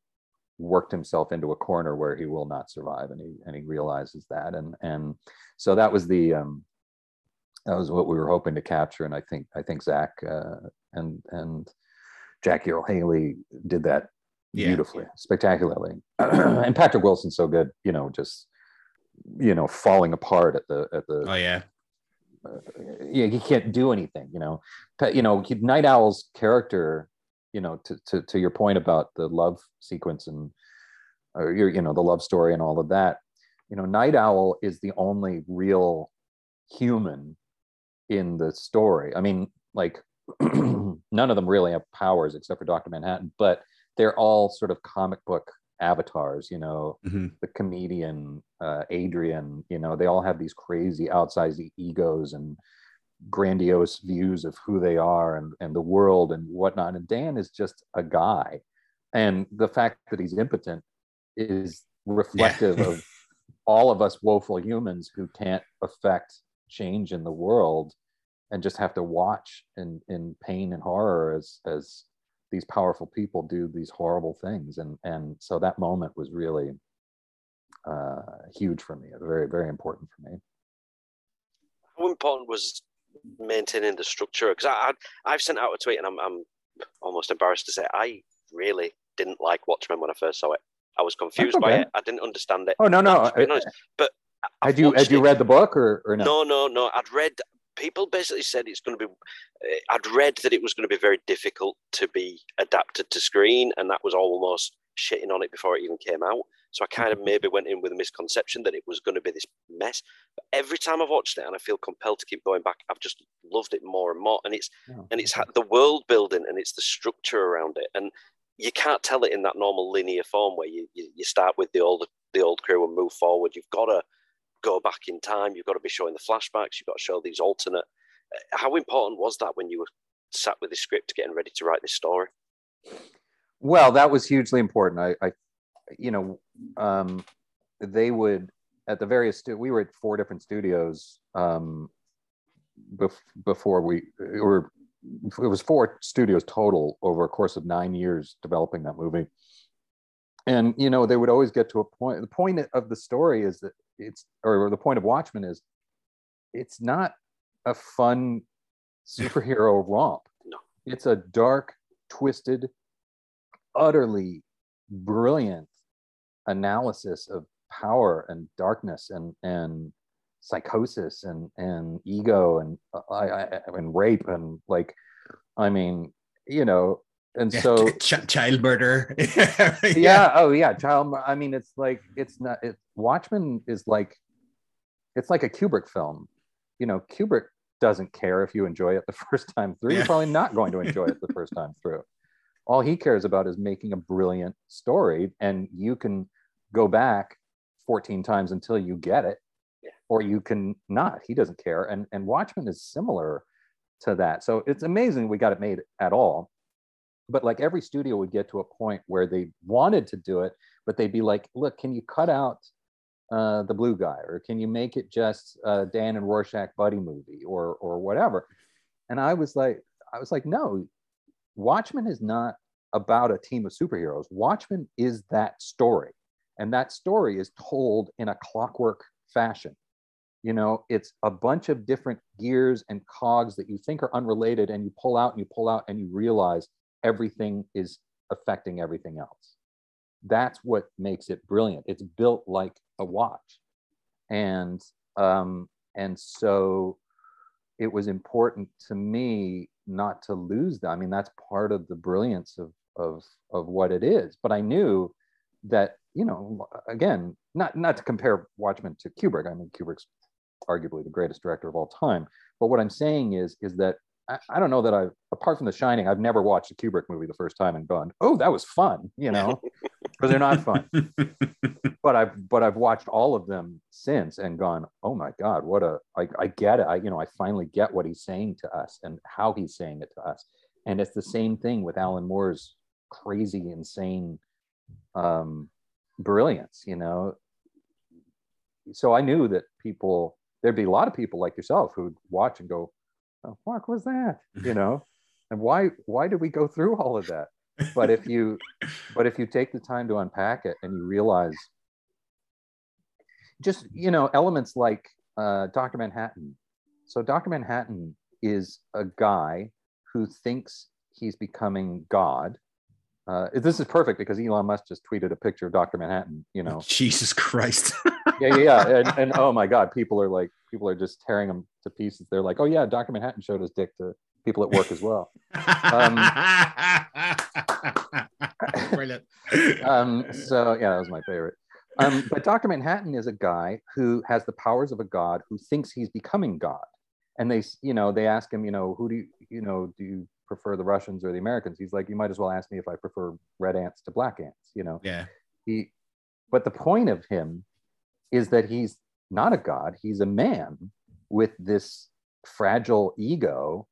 worked himself into a corner where he will not survive and he and he realizes that. And and so that was the um that was what we were hoping to capture. And I think I think Zack uh, and and Jackie Earle Haley did that Yeah. beautifully, spectacularly. and Patrick Wilson's so good, you know, just you know, falling apart at the at the oh yeah, uh, yeah, he can't do anything, you know. But you know, Nite Owl's character, you know, to to to your point about the love sequence and or your you know the love story and all of that, you know, Nite Owl is the only real human in the story. I mean, like none of them really have powers except for Doctor Manhattan, but they're all sort of comic book avatars, you know, Mhm. the comedian uh, Adrian, you know, they all have these crazy outsized egos and grandiose views of who they are and, and the world and whatnot. And Dan is just a guy. And the fact that he's impotent is reflective yeah. of all of us woeful humans who can't affect change in the world and just have to watch in in pain and horror as as these powerful people do these horrible things and and so that moment was really uh, huge for me very very important for me how important was maintaining the structure because I, I have sent out a tweet and I'm, I'm almost embarrassed to say I really didn't like Watchmen when I first saw it I was confused okay. by it I didn't understand it oh no no but had you had you read the book or, or no? No, no, no. I'd read people basically said it's going to be. Eh, I'd read that it was going to be very difficult to be adapted to screen, and that was almost shitting on it before it even came out. So I kind of mm-hmm. maybe went in with a misconception that it was going to be this mess. But every time I've watched it, and I feel compelled to keep going back, I've just loved it more and more. And it's oh, and it's the world building and it's the structure around it, and you can't tell it in that normal linear form where you you, you start with the old the old crew and move forward. You've got to go back in time. You've got to be showing the flashbacks. You've got to show these alternate. Uh, how important was that when you were sat with the script getting ready to write this story? Well, that was hugely important. I, I you know, um, they would at the various stu- we were at four different studios um, bef- before we were it was four studios total over a course of nine years developing that movie and you know they would always get to a point the point of the story is that it's or the point of Watchmen is it's not a fun superhero romp. No. It's a dark, twisted, utterly brilliant analysis of power and darkness and and psychosis and and ego and uh, I, I and rape and like I mean you know and so Ch- child murder yeah. yeah. oh yeah child i mean it's like it's not it watchmen is like it's like a kubrick film you know kubrick doesn't care if you enjoy it the first time through yeah. you're probably not going to enjoy it the first time through all he cares about is making a brilliant story and you can go back 14 times until you get it yeah. or you can not he doesn't care and and watchmen is similar to that so it's amazing we got it made at all but like every studio would get to a point where they wanted to do it, but they'd be like, look, can you cut out uh, the blue guy, or can you make it just Dan and Rorschach buddy movie, or or whatever? And I was like, I was like, no, Watchmen is not about a team of superheroes. Watchmen is that story, and that story is told in a clockwork fashion. You know, it's a bunch of different gears and cogs that you think are unrelated, and you pull out and you pull out, and you realize everything is affecting everything else. That's what makes it brilliant. It's built like a watch. And um, and so it was important to me not to lose that. I mean, that's part of the brilliance of of of what it is. But I knew that, you know, again, not not to compare Watchmen to Kubrick. I mean, Kubrick's arguably the greatest director of all time. But what I'm saying is, is that I, I don't know that I've, apart from The Shining, I've never watched a Kubrick movie the first time and gone, oh, that was fun, you know, because they're not fun. but I've, but I've watched all of them since and gone, oh my God, what a, I, I get it. I, you know, I finally get what he's saying to us and how he's saying it to us. And it's the same thing with Alan Moore's crazy, insane um, brilliance, you know. So I knew that people, there'd be a lot of people like yourself who'd watch and go, the fuck was that? You know, and why why did we go through all of that? But if you but if you take the time to unpack it and you realize just you know elements like uh, Dr. Manhattan. So Dr. Manhattan is a guy who thinks he's becoming God. Uh, this is perfect because Elon Musk just tweeted a picture of Dr. Manhattan. You know, Jesus Christ. yeah, yeah, yeah. And, and oh my God, people are like, people are just tearing him to pieces. They're like, oh yeah, Dr. Manhattan showed his dick to people at work as well. Um, Brilliant. um, so yeah, that was my favorite. Um, but Dr. Manhattan is a guy who has the powers of a god who thinks he's becoming God. And they, you know, they ask him, you know, who do you, you know, do you prefer the Russians or the Americans? He's like, you might as well ask me if I prefer red ants to black ants, you know? Yeah. He, but the point of him is that he's not a god, he's a man with this fragile ego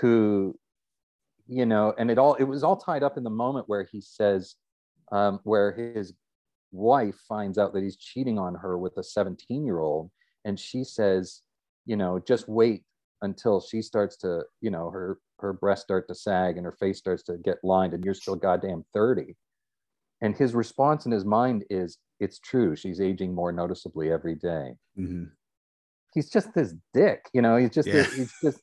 who, you know, and it all, it was all tied up in the moment where he says, um, where his wife finds out that he's cheating on her with a 17 year old and she says you know just wait until she starts to you know her her breasts start to sag and her face starts to get lined and you're still goddamn 30 and his response in his mind is it's true she's aging more noticeably every day. Mhm. he's just this dick you know he's just Yeah. he's just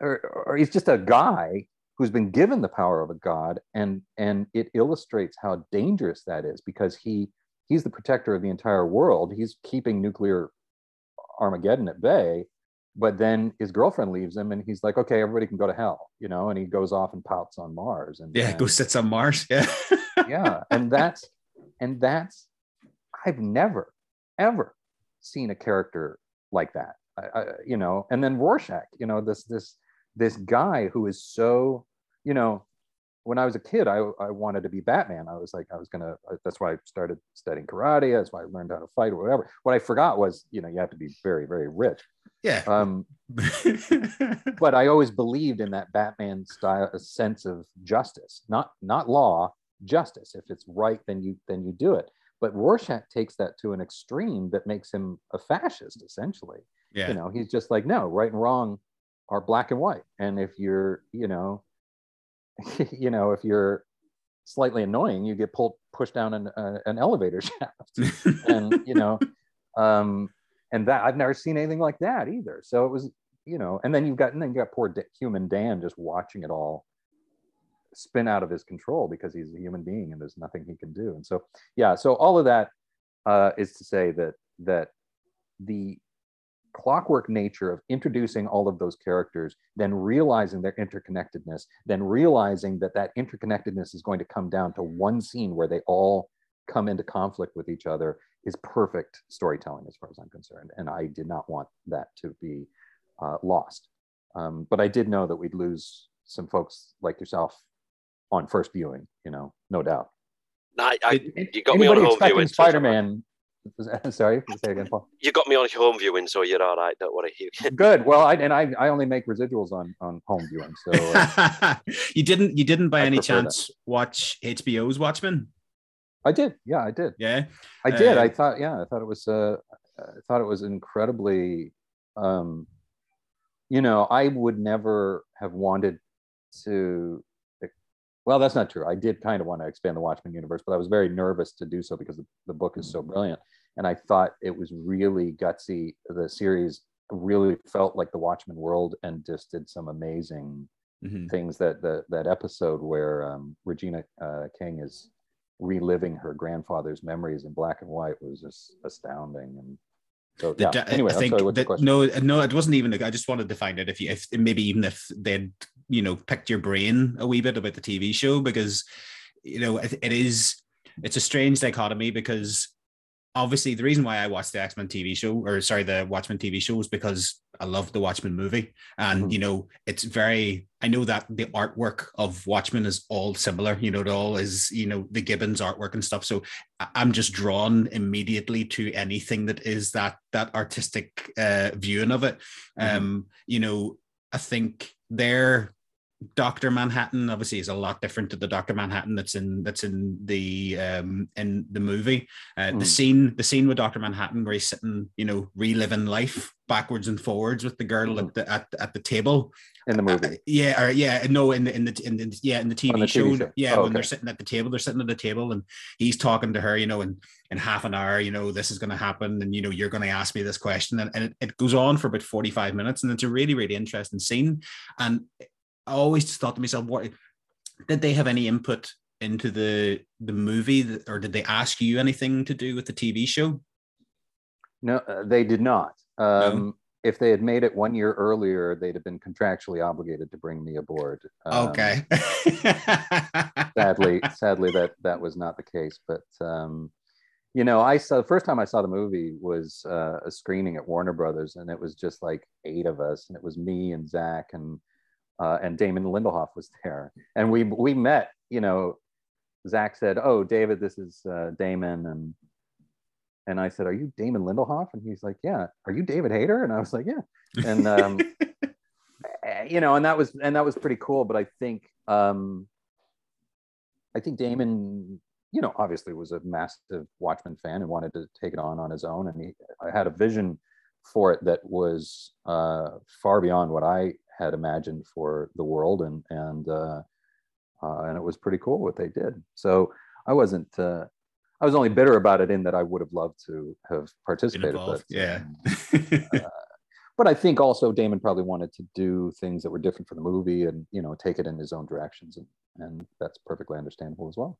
or, or he's just a guy who's been given the power of a god and and it illustrates how dangerous that is because he he's the protector of the entire world he's keeping nuclear armageddon at bay but then his girlfriend leaves him and he's like okay everybody can go to hell you know and he goes off and pouts on mars and Yeah, and- go sits on Mars. Yeah. yeah and that's and that's i've never ever seen a character like that I, I, you know and then rorschach you know this this this guy who is so you know when i was a kid i i wanted to be batman i was like i was gonna that's why i started studying karate that's why i learned how to fight or whatever what i forgot was you know you have to be very very rich yeah. um but I always believed in that Batman style a sense of justice, not not law, justice. If it's right, then you then you do it. But Rorschach takes that to an extreme that makes him a fascist, essentially. yeah. You know, he's just like, no, right and wrong are black and white. And if you're, you know, you know, if you're slightly annoying, you get pulled pushed down an, uh, an elevator shaft and you know um and that i've never seen anything like that either so it was you know and then you've got and then you got poor D- human dan just watching it all spin out of his control because he's a human being and there's nothing he can do. And so yeah so all of that uh, is to say that that the clockwork nature of introducing all of those characters then realizing their interconnectedness then realizing that that interconnectedness is going to come down to one scene where they all come into conflict with each other is perfect storytelling as far as i'm concerned. And i did not want that to be uh, lost. Um, but i did know that we'd lose some folks like yourself on first viewing you know no doubt Nah, I, It- you got me on anybody home expecting viewing. so- spider-man sorry say again paul You got me on home viewing, so you're all right. Don't worry. good well i and i, I only make residuals on on home viewing so uh, you didn't you didn't by I any prefer that. chance watch HBO's Watchmen? i did yeah i did Yeah. I did. Uh, I thought, yeah, I thought it was, uh, I thought it was incredibly, um, you know, I would never have wanted to. Well, that's not true. I did kind of want to expand the Watchmen universe, but I was very nervous to do so because the, the book is so brilliant, and I thought it was really gutsy. The series really felt like the Watchmen world, and just did some amazing Mhm. things that that that episode where um, Regina uh, King is reliving her grandfather's memories in black and white was just astounding. And so, The yeah. Anyway, I think sorry. The no, no, it wasn't even. I just wanted to find out if you, if maybe even if they'd, you know, picked your brain a wee bit about the TV show because, you know, it, it is, it's a strange dichotomy because obviously the reason why I watched the X Men TV show or sorry the Watchmen TV show was because I love the Watchmen movie and Mhm. you know it's very I know that the artwork of Watchmen is all similar you know it all is you know the Gibbons artwork and stuff so I'm just drawn immediately to anything that is that that artistic uh, viewing of it Mhm. um you know I think their Doctor Manhattan obviously is a lot different to the Doctor Manhattan that's in that's in the um in the movie. Uh, Mm. The scene the scene with Doctor Manhattan where he's sitting, you know, reliving life backwards and forwards with the girl Mhm. at the at, at the table. in the Uh, movie. yeah, or yeah, no, in the in the in the yeah in the TV, the show, TV show. yeah, Oh, when they're sitting at the table, they're sitting at the table, and he's talking to her, you know, and in half an hour, you know, this is going to happen, and you know, you're going to ask me this question, and, and it, it goes on for about forty five minutes, and it's a really really interesting scene, and I always just thought to myself, what did they have any input into the the movie, that- or did they ask you anything to do with the TV show? No, uh, they did not. Um, If they had made it one year earlier, they'd have been contractually obligated to bring me aboard. Um, okay. sadly, sadly, that that was not the case. But um, you know, I saw the first time I saw the movie was uh, a screening at Warner Brothers, and it was just like eight of us, and it was me and Zack and uh, and Damon Lindelof was there, and we we met. You know, Zack said, "Oh, David, this is uh, Damon," and and I said, "Are you Damon Lindelof?" And he's like, "Yeah." "Are you David Hayter?" And I was like, "Yeah." And um, eh, you know, and that was and that was pretty cool. But I think um, I think Damon, you know, obviously was a massive Watchmen fan and wanted to take it on on his own. And he I had a vision for it that was uh, far beyond what I had imagined for the world, and and uh, uh, and it was pretty cool what they did. So I wasn't. Uh, I was only bitter about it in that I would have loved to have participated. But, yeah. uh, but I think also Damon probably wanted to do things that were different for the movie and you know take it in his own directions, and and that's perfectly understandable as well.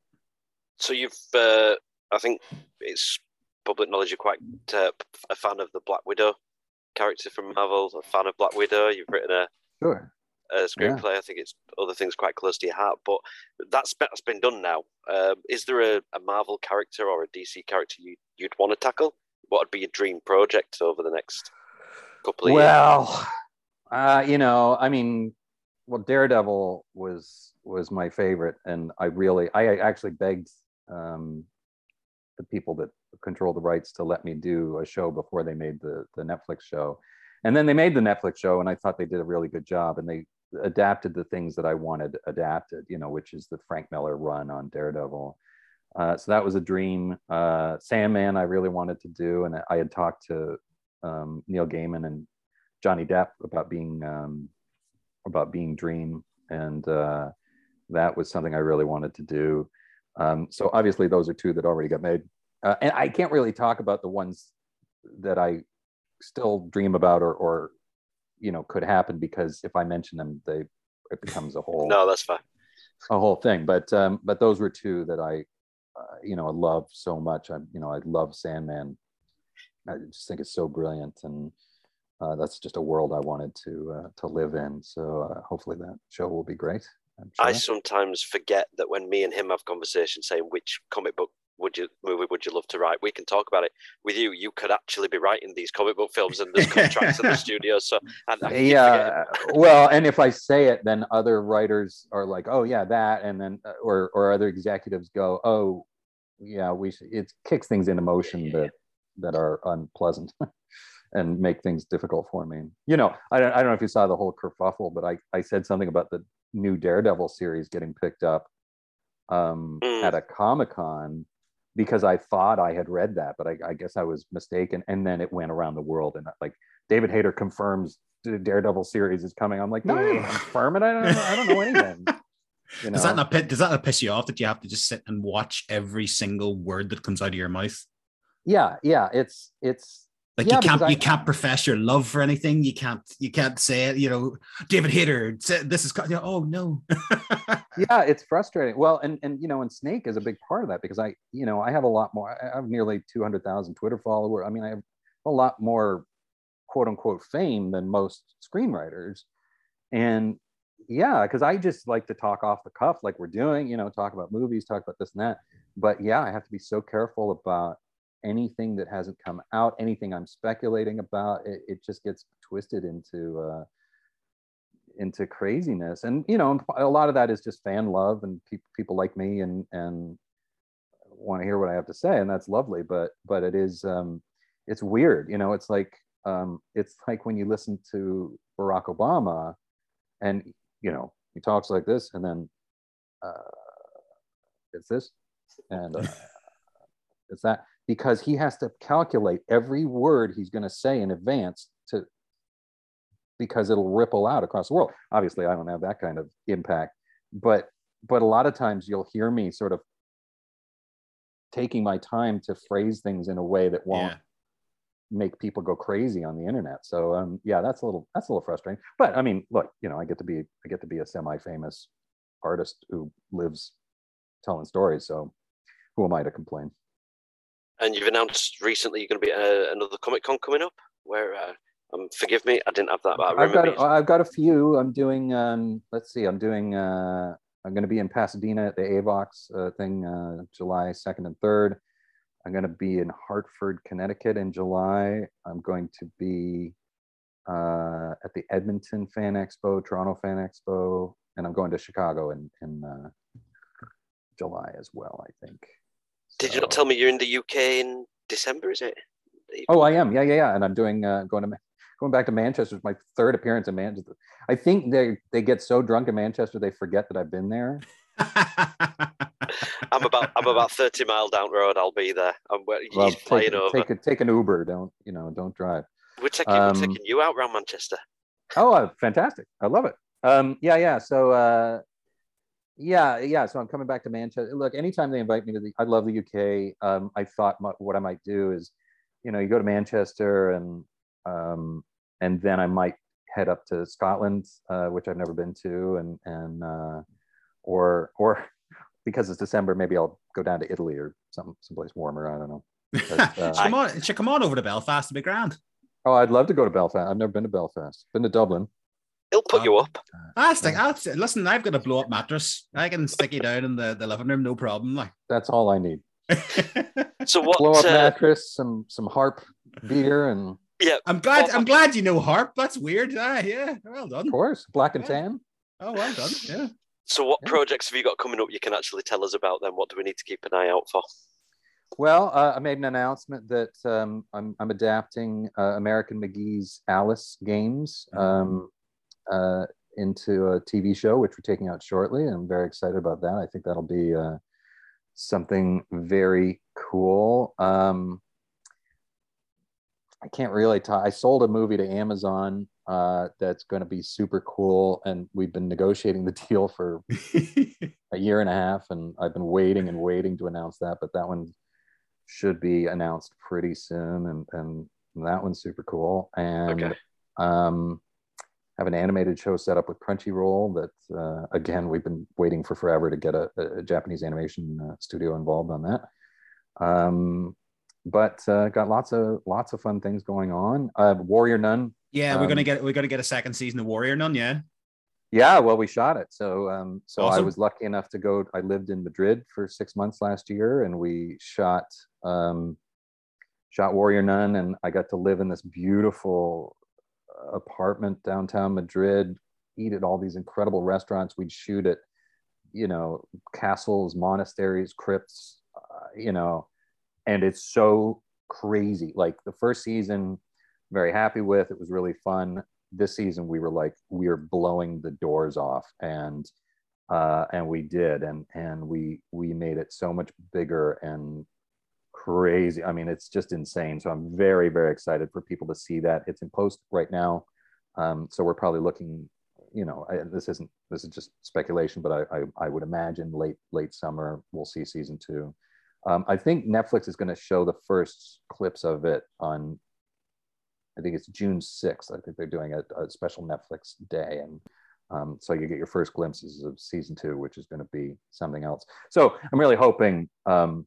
So you've, uh, I think it's public knowledge you're quite uh, a fan of the Black Widow character from Marvel, a fan of Black Widow. You've written a sure a screenplay. Yeah. I think it's other things quite close to your heart, but that's that's been done now. Um, is there a, a, Marvel character or a DC character you, you'd want to tackle? What would be your dream project over the next couple of well, years? Well, uh, you know, I mean, well, Daredevil was was my favorite, and I really, I actually begged um, the people that control the rights to let me do a show before they made the the Netflix show. And then they made the Netflix show, and I thought they did a really good job. And they adapted the things that I wanted adapted, you know, which is the Frank Miller run on Daredevil. Uh, so that was a dream. Uh, Sandman, I really wanted to do, and I had talked to um, Neil Gaiman and Johnny Depp about being um, about being Dream, and uh, that was something I really wanted to do. Um, so obviously, those are two that already got made, uh, and I can't really talk about the ones that I still dream about or, or you know could happen because if I mention them, they it becomes a whole no, that's fine, a whole thing. But um, but those were two that I uh, you know I love so much. I you know I love Sandman. I just think it's so brilliant and. Uh, that's just a world I wanted to uh, to live in. So uh, hopefully that show will be great. Sure. I sometimes forget that when me and him have conversations saying which comic book would you movie would you love to write? We can talk about it with you. You could actually be writing these comic book films, and there's contracts in the studio. So, and yeah, well, and if I say it, then other writers are like, "Oh yeah, that," and then uh, or or other executives go, "Oh, yeah, we should." It kicks things into motion yeah. that that are unpleasant. and make things difficult for me. You know, I don't, I don't know if you saw the whole kerfuffle, but I, I said something about the new Daredevil series getting picked up um, mm. at a Comic Con because I thought I had read that, but I, I, guess I was mistaken. And then it went around the world, and uh, like David Hayter confirms the Daredevil series is coming. I'm like, no, I confirm it. I don't, I don't know anything. You know? Does that not does that not piss you off that you have to just sit and watch every single word that comes out of your mouth? Yeah, yeah, it's it's like yeah, you can't I, you can't profess your love for anything. You can't you can't say it. You know, David Hayter said this is. You know, oh no. yeah, it's frustrating. Well, and and you know, and Snake is a big part of that because I you know I have a lot more. I have nearly two hundred thousand Twitter followers. I mean, I have a lot more quote unquote fame than most screenwriters, and yeah, because I just like to talk off the cuff like we're doing. You know, talk about movies, talk about this and that. But yeah, I have to be so careful about anything that hasn't come out, anything I'm speculating about, it, it just gets twisted into uh, into craziness. And you know, a lot of that is just fan love and pe- people like me and and want to hear what I have to say, and that's lovely. But but it is um, it's weird, you know. It's like um, it's like when you listen to Barack Obama, and you know he talks like this, and then uh, it's this, and uh, it's that because he has to calculate every word he's going to say in advance to because it'll ripple out across the world obviously i don't have that kind of impact but but a lot of times you'll hear me sort of taking my time to phrase things in a way that won't yeah. make people go crazy on the internet so um yeah that's a little that's a little frustrating but i mean look you know i get to be i get to be a semi-famous artist who lives telling stories so who am i to complain and you've announced recently you're going to be uh, another Comic Con coming up. Where, uh, um, forgive me, I didn't have that. I have got, I've got a few. I'm doing. Um, let's see. I'm doing. Uh, I'm going to be in Pasadena at the Avox uh, thing, uh, July second and third. I'm going to be in Hartford, Connecticut in July. I'm going to be uh, at the Edmonton Fan Expo, Toronto Fan Expo, and I'm going to Chicago in in uh, July as well. I think. Did you not tell me you're in the UK in December? Is it? Oh, I am. Yeah, yeah, yeah. And I'm doing uh, going to going back to Manchester. It's my third appearance in Manchester. I think they they get so drunk in Manchester they forget that I've been there. I'm about I'm about 30 mile down the road. I'll be there. I'm Well, take, over. take, a, take an Uber. Don't you know? Don't drive. we're taking um, we're taking you out around Manchester. Oh, uh, fantastic! I love it. Um, yeah, yeah. So, uh, yeah, yeah. So I'm coming back to Manchester. Look, anytime they invite me to the, I love the UK. Um, I thought my, what I might do is, you know, you go to Manchester and um, and then I might head up to Scotland, uh, which I've never been to, and and uh, or or because it's December, maybe I'll go down to Italy or some someplace warmer. I don't know. But, uh, come on, should come on over to Belfast to be grand. Oh, I'd love to go to Belfast. I've never been to Belfast. Been to Dublin. He'll put you um, up. I stick. I'll, listen, I've got a blow up mattress. I can stick you down in the, the living room, no problem. Like, That's all I need. So what? Blow up uh, mattress, some some harp beer, and yeah, I'm glad. I'm glad you know harp. That's weird. Ah, yeah. Well done. of course, black and Yeah. tan. Oh, well done. Yeah. So what Yeah. projects have you got coming up? You can actually tell us about them. What do we need to keep an eye out for? Well, uh, I made an announcement that um, I'm, I'm adapting uh, American McGee's Alice games um, uh, into a TV show, which we're taking out shortly. I'm very excited about that. I think that'll be uh, something very cool. Um, I can't really talk. I sold a movie to Amazon uh, that's going to be super cool, and we've been negotiating the deal for a year and a half, and I've been waiting and waiting to announce that, but that one should be announced pretty soon, and and that one's super cool. And Okay. um, have an animated show set up with Crunchyroll that uh, again we've been waiting for forever to get a, a Japanese animation uh, studio involved on that. Um, but uh, got lots of lots of fun things going on. Uh, Warrior Nun yeah, we're Um, gonna get we're gonna get a second season of Warrior Nun. Yeah. Yeah, well, we shot it. So, um, so I was lucky enough to go. I lived in Madrid for six months last year, and we shot um, shot Warrior Nun, and I got to live in this beautiful apartment downtown Madrid. Eat at all these incredible restaurants. We'd shoot at, you know, castles, monasteries, crypts, uh, you know, and it's so crazy. Like the first season, very happy with. It was really fun. This season we were like we are blowing the doors off and uh and we did and and we we made it so much bigger and crazy. I mean it's just insane. So i'm very very excited for people to see that. It's in post right now. Um so we're probably looking you know I, this isn't this is just speculation but I, I i would imagine late late summer we'll see season two um, I think Netflix is going to show the first clips of it on I think it's June 6th. I think they're doing a, a special Netflix day. And um, so you get your first glimpses of season two, which is going to be something else. So I'm really hoping um,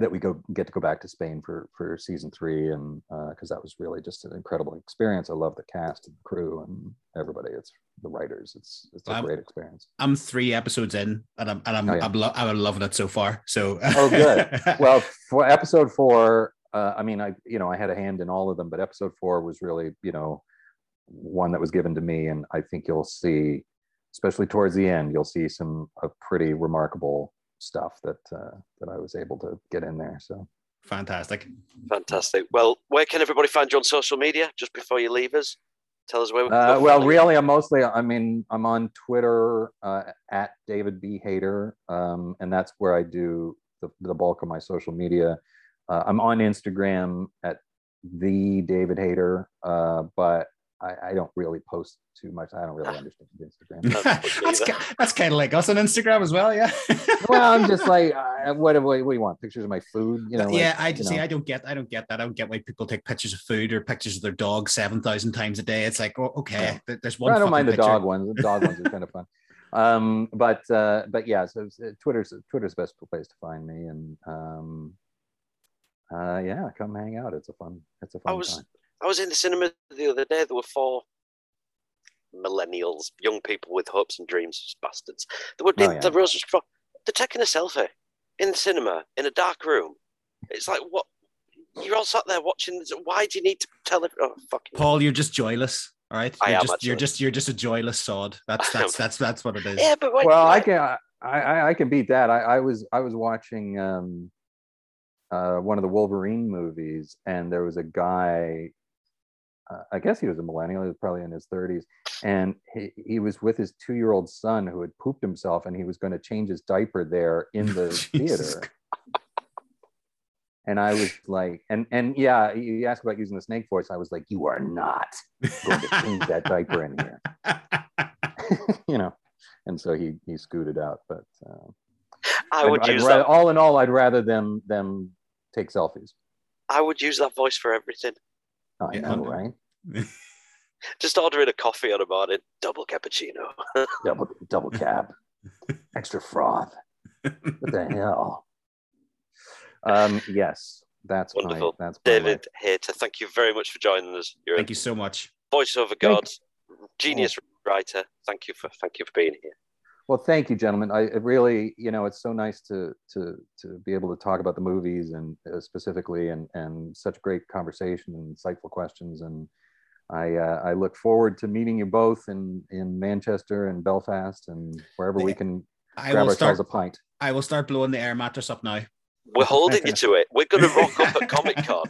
that we go get to go back to Spain for, for season three. And because that was really just an incredible experience. I love the cast and the crew and everybody. It's the writers. It's, it's a Um, great experience. I'm three episodes in, and I'm and I'm Oh, yeah. I'm, lo- I'm loving it so far. So Oh, good. well, for episode four, uh, I mean, I you know I had a hand in all of them, but episode four was really you know one that was given to me, and I think you'll see, especially towards the end, you'll see some a pretty remarkable stuff that uh, that I was able to get in there. So fantastic. Fantastic. Well, where can everybody find you on social media? Just before you leave us, tell us where we Uh, well, you. really, I'm mostly. I mean, I'm on Twitter uh, at David B Hayter, um, and that's where I do the, the bulk of my social media. Uh, I'm on Instagram at the David Hayter, uh, but I, I don't really post too much. I don't really understand Instagram. that's that's kind of like us on Instagram as well. Yeah. well, I'm just like, uh, what, do- what, do you want? Pictures of my food? You know? like, yeah, I you see. know. I don't get. I don't get that. I don't get why people take pictures of food or pictures of their dog seven thousand times a day. It's like, oh, okay, Yeah. there's one. I don't mind the picture. dog ones. The dog ones are kind of fun. Um, but uh, but yeah, so uh, Twitter's Twitter's the best place to find me, and um, uh, yeah, come hang out. It's a fun. It's a fun was time. I was in the cinema the other day. There were four millennials, young people with hopes and dreams, bastards. They were Oh, in yeah. the roses. They're taking a selfie in the cinema in a dark room. It's like what you're all sat there watching. Why do you need to tell it? Oh, fucking Paul, you're just joyless. All right. You're am, just you're just you're just a joyless sod. That's I that's that's that's what it is. yeah, but wait, Well, I can I, I I can beat that. I, I was I was watching um, uh, one of the Wolverine movies, and there was a guy. Uh, I guess he was a millennial. He was probably in his 30s, and he, he was with his two-year-old son who had pooped himself, and he was going to change his diaper there in the theater. And I was like, and and yeah, you asked about using the snake voice. I was like, you are not going to change that diaper in here, you know. And so he he scooted out. But uh, I would I'd, use I'd that. ra- all in all, I'd rather them them take selfies. I would use that voice for everything. I Yeah. know, right? Just ordering a coffee on a morning, double cappuccino. Double double cap. extra froth. What the hell? Um, yes, that's Wonderful. my that's my David Hayter, thank you very much for joining us. You're Thank you so much. voiceover god, genius writer. Thank you for thank you for being here. Well, thank you, gentlemen. I really, you know, it's so nice to to to be able to talk about the movies and uh, specifically, and and such great conversation and insightful questions. And I uh, I look forward to meeting you both in in Manchester and Belfast and wherever we can I grab will ourselves start. a pint. I will start blowing the air mattress up now. We're holding you to it. We're going to rock up at Comic Con.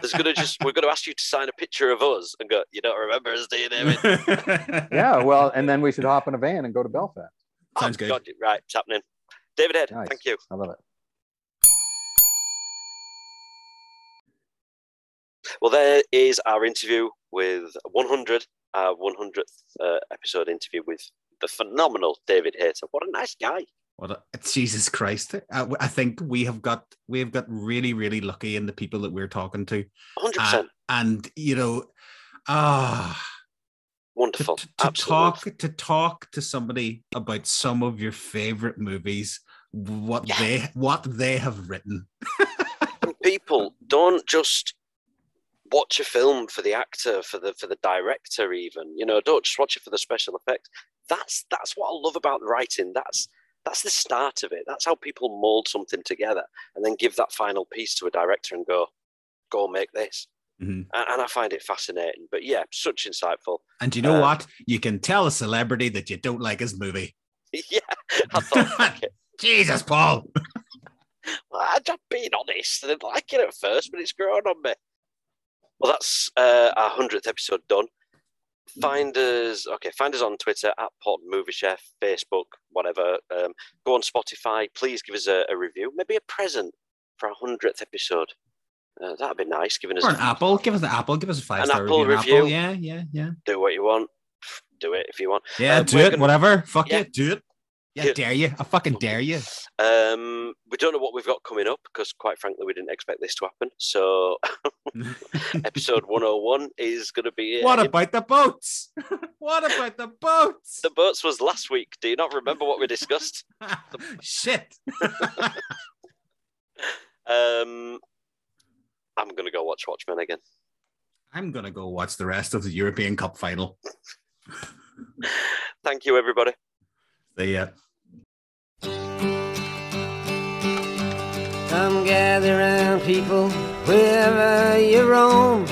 There's going to just we're going to ask you to sign a picture of us and go. You don't remember us, do you, David? Yeah, well, and then we should hop in a van and go to Belfast. Sounds Oh, good. God, right, it's happening. David Head, Nice. thank you. I love it. Well, there is our interview with 100, our 100th uh, episode interview with the phenomenal David Hayter. What a nice guy. What a, Jesus Christ! I, I think we have got we have got really really lucky in the people that we're talking to, 100%. Uh, and you know, ah, to, Wonderful. to- to Absolutely. talk to talk to somebody about some of your favorite movies, what Yeah. they what they have written. People don't just watch a film for the actor, for the for the director, even. You know, don't just watch it for the special effects. That's that's what I love about writing. That's that's the start of it. That's how people mold something together and then give that final piece to a director and go, go make this. Mhm. And, and I find it fascinating. But yeah, such insightful. And you know Um, what? You can tell a celebrity that you don't like his movie. yeah, I thought. Jesus, Paul. I'm just being honest. I didn't like it at first, but it's grown on me. Well, that's uh, our hundredth episode done. Find us, okay. Find us on Twitter at Pod Movie Chef, Facebook, whatever. Um, go on Spotify. Please give us a, a review, maybe a present for our hundredth episode. Uh, that'd be nice. Giving us Or an apple. Give us an apple. Give us a five An star Apple review. review. Apple. Yeah, yeah, yeah. do what you want. Do it if you want. Yeah, Uh, do it. gonna- Whatever. Fuck Yeah. it. Do it. Yeah, Yeah. dare you. I fucking dare you. Um, we don't know what we've got coming up because, quite frankly, we didn't expect this to happen. So, episode 101 is going to be. uh, what about the boats? what about the boats? the boats was last week. Do you not remember what we discussed? Shit. Um, I'm going to go watch Watchmen again. I'm gonna go watch the rest of the European Cup final. Thank you, everybody. See ya. Come gather round, people, wherever you roam,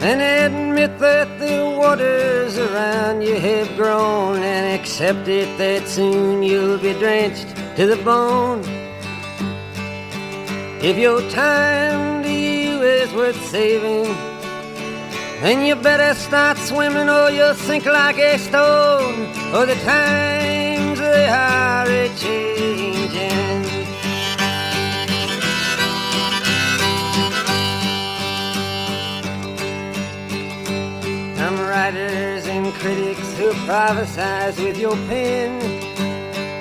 and admit that the waters around you have grown, and accept it that soon you'll be drenched to the bone. If your time is worth saving, then you better start swimming or you'll sink like a stone. Or the times they are a changing. Some writers and critics who prophesize with your pen.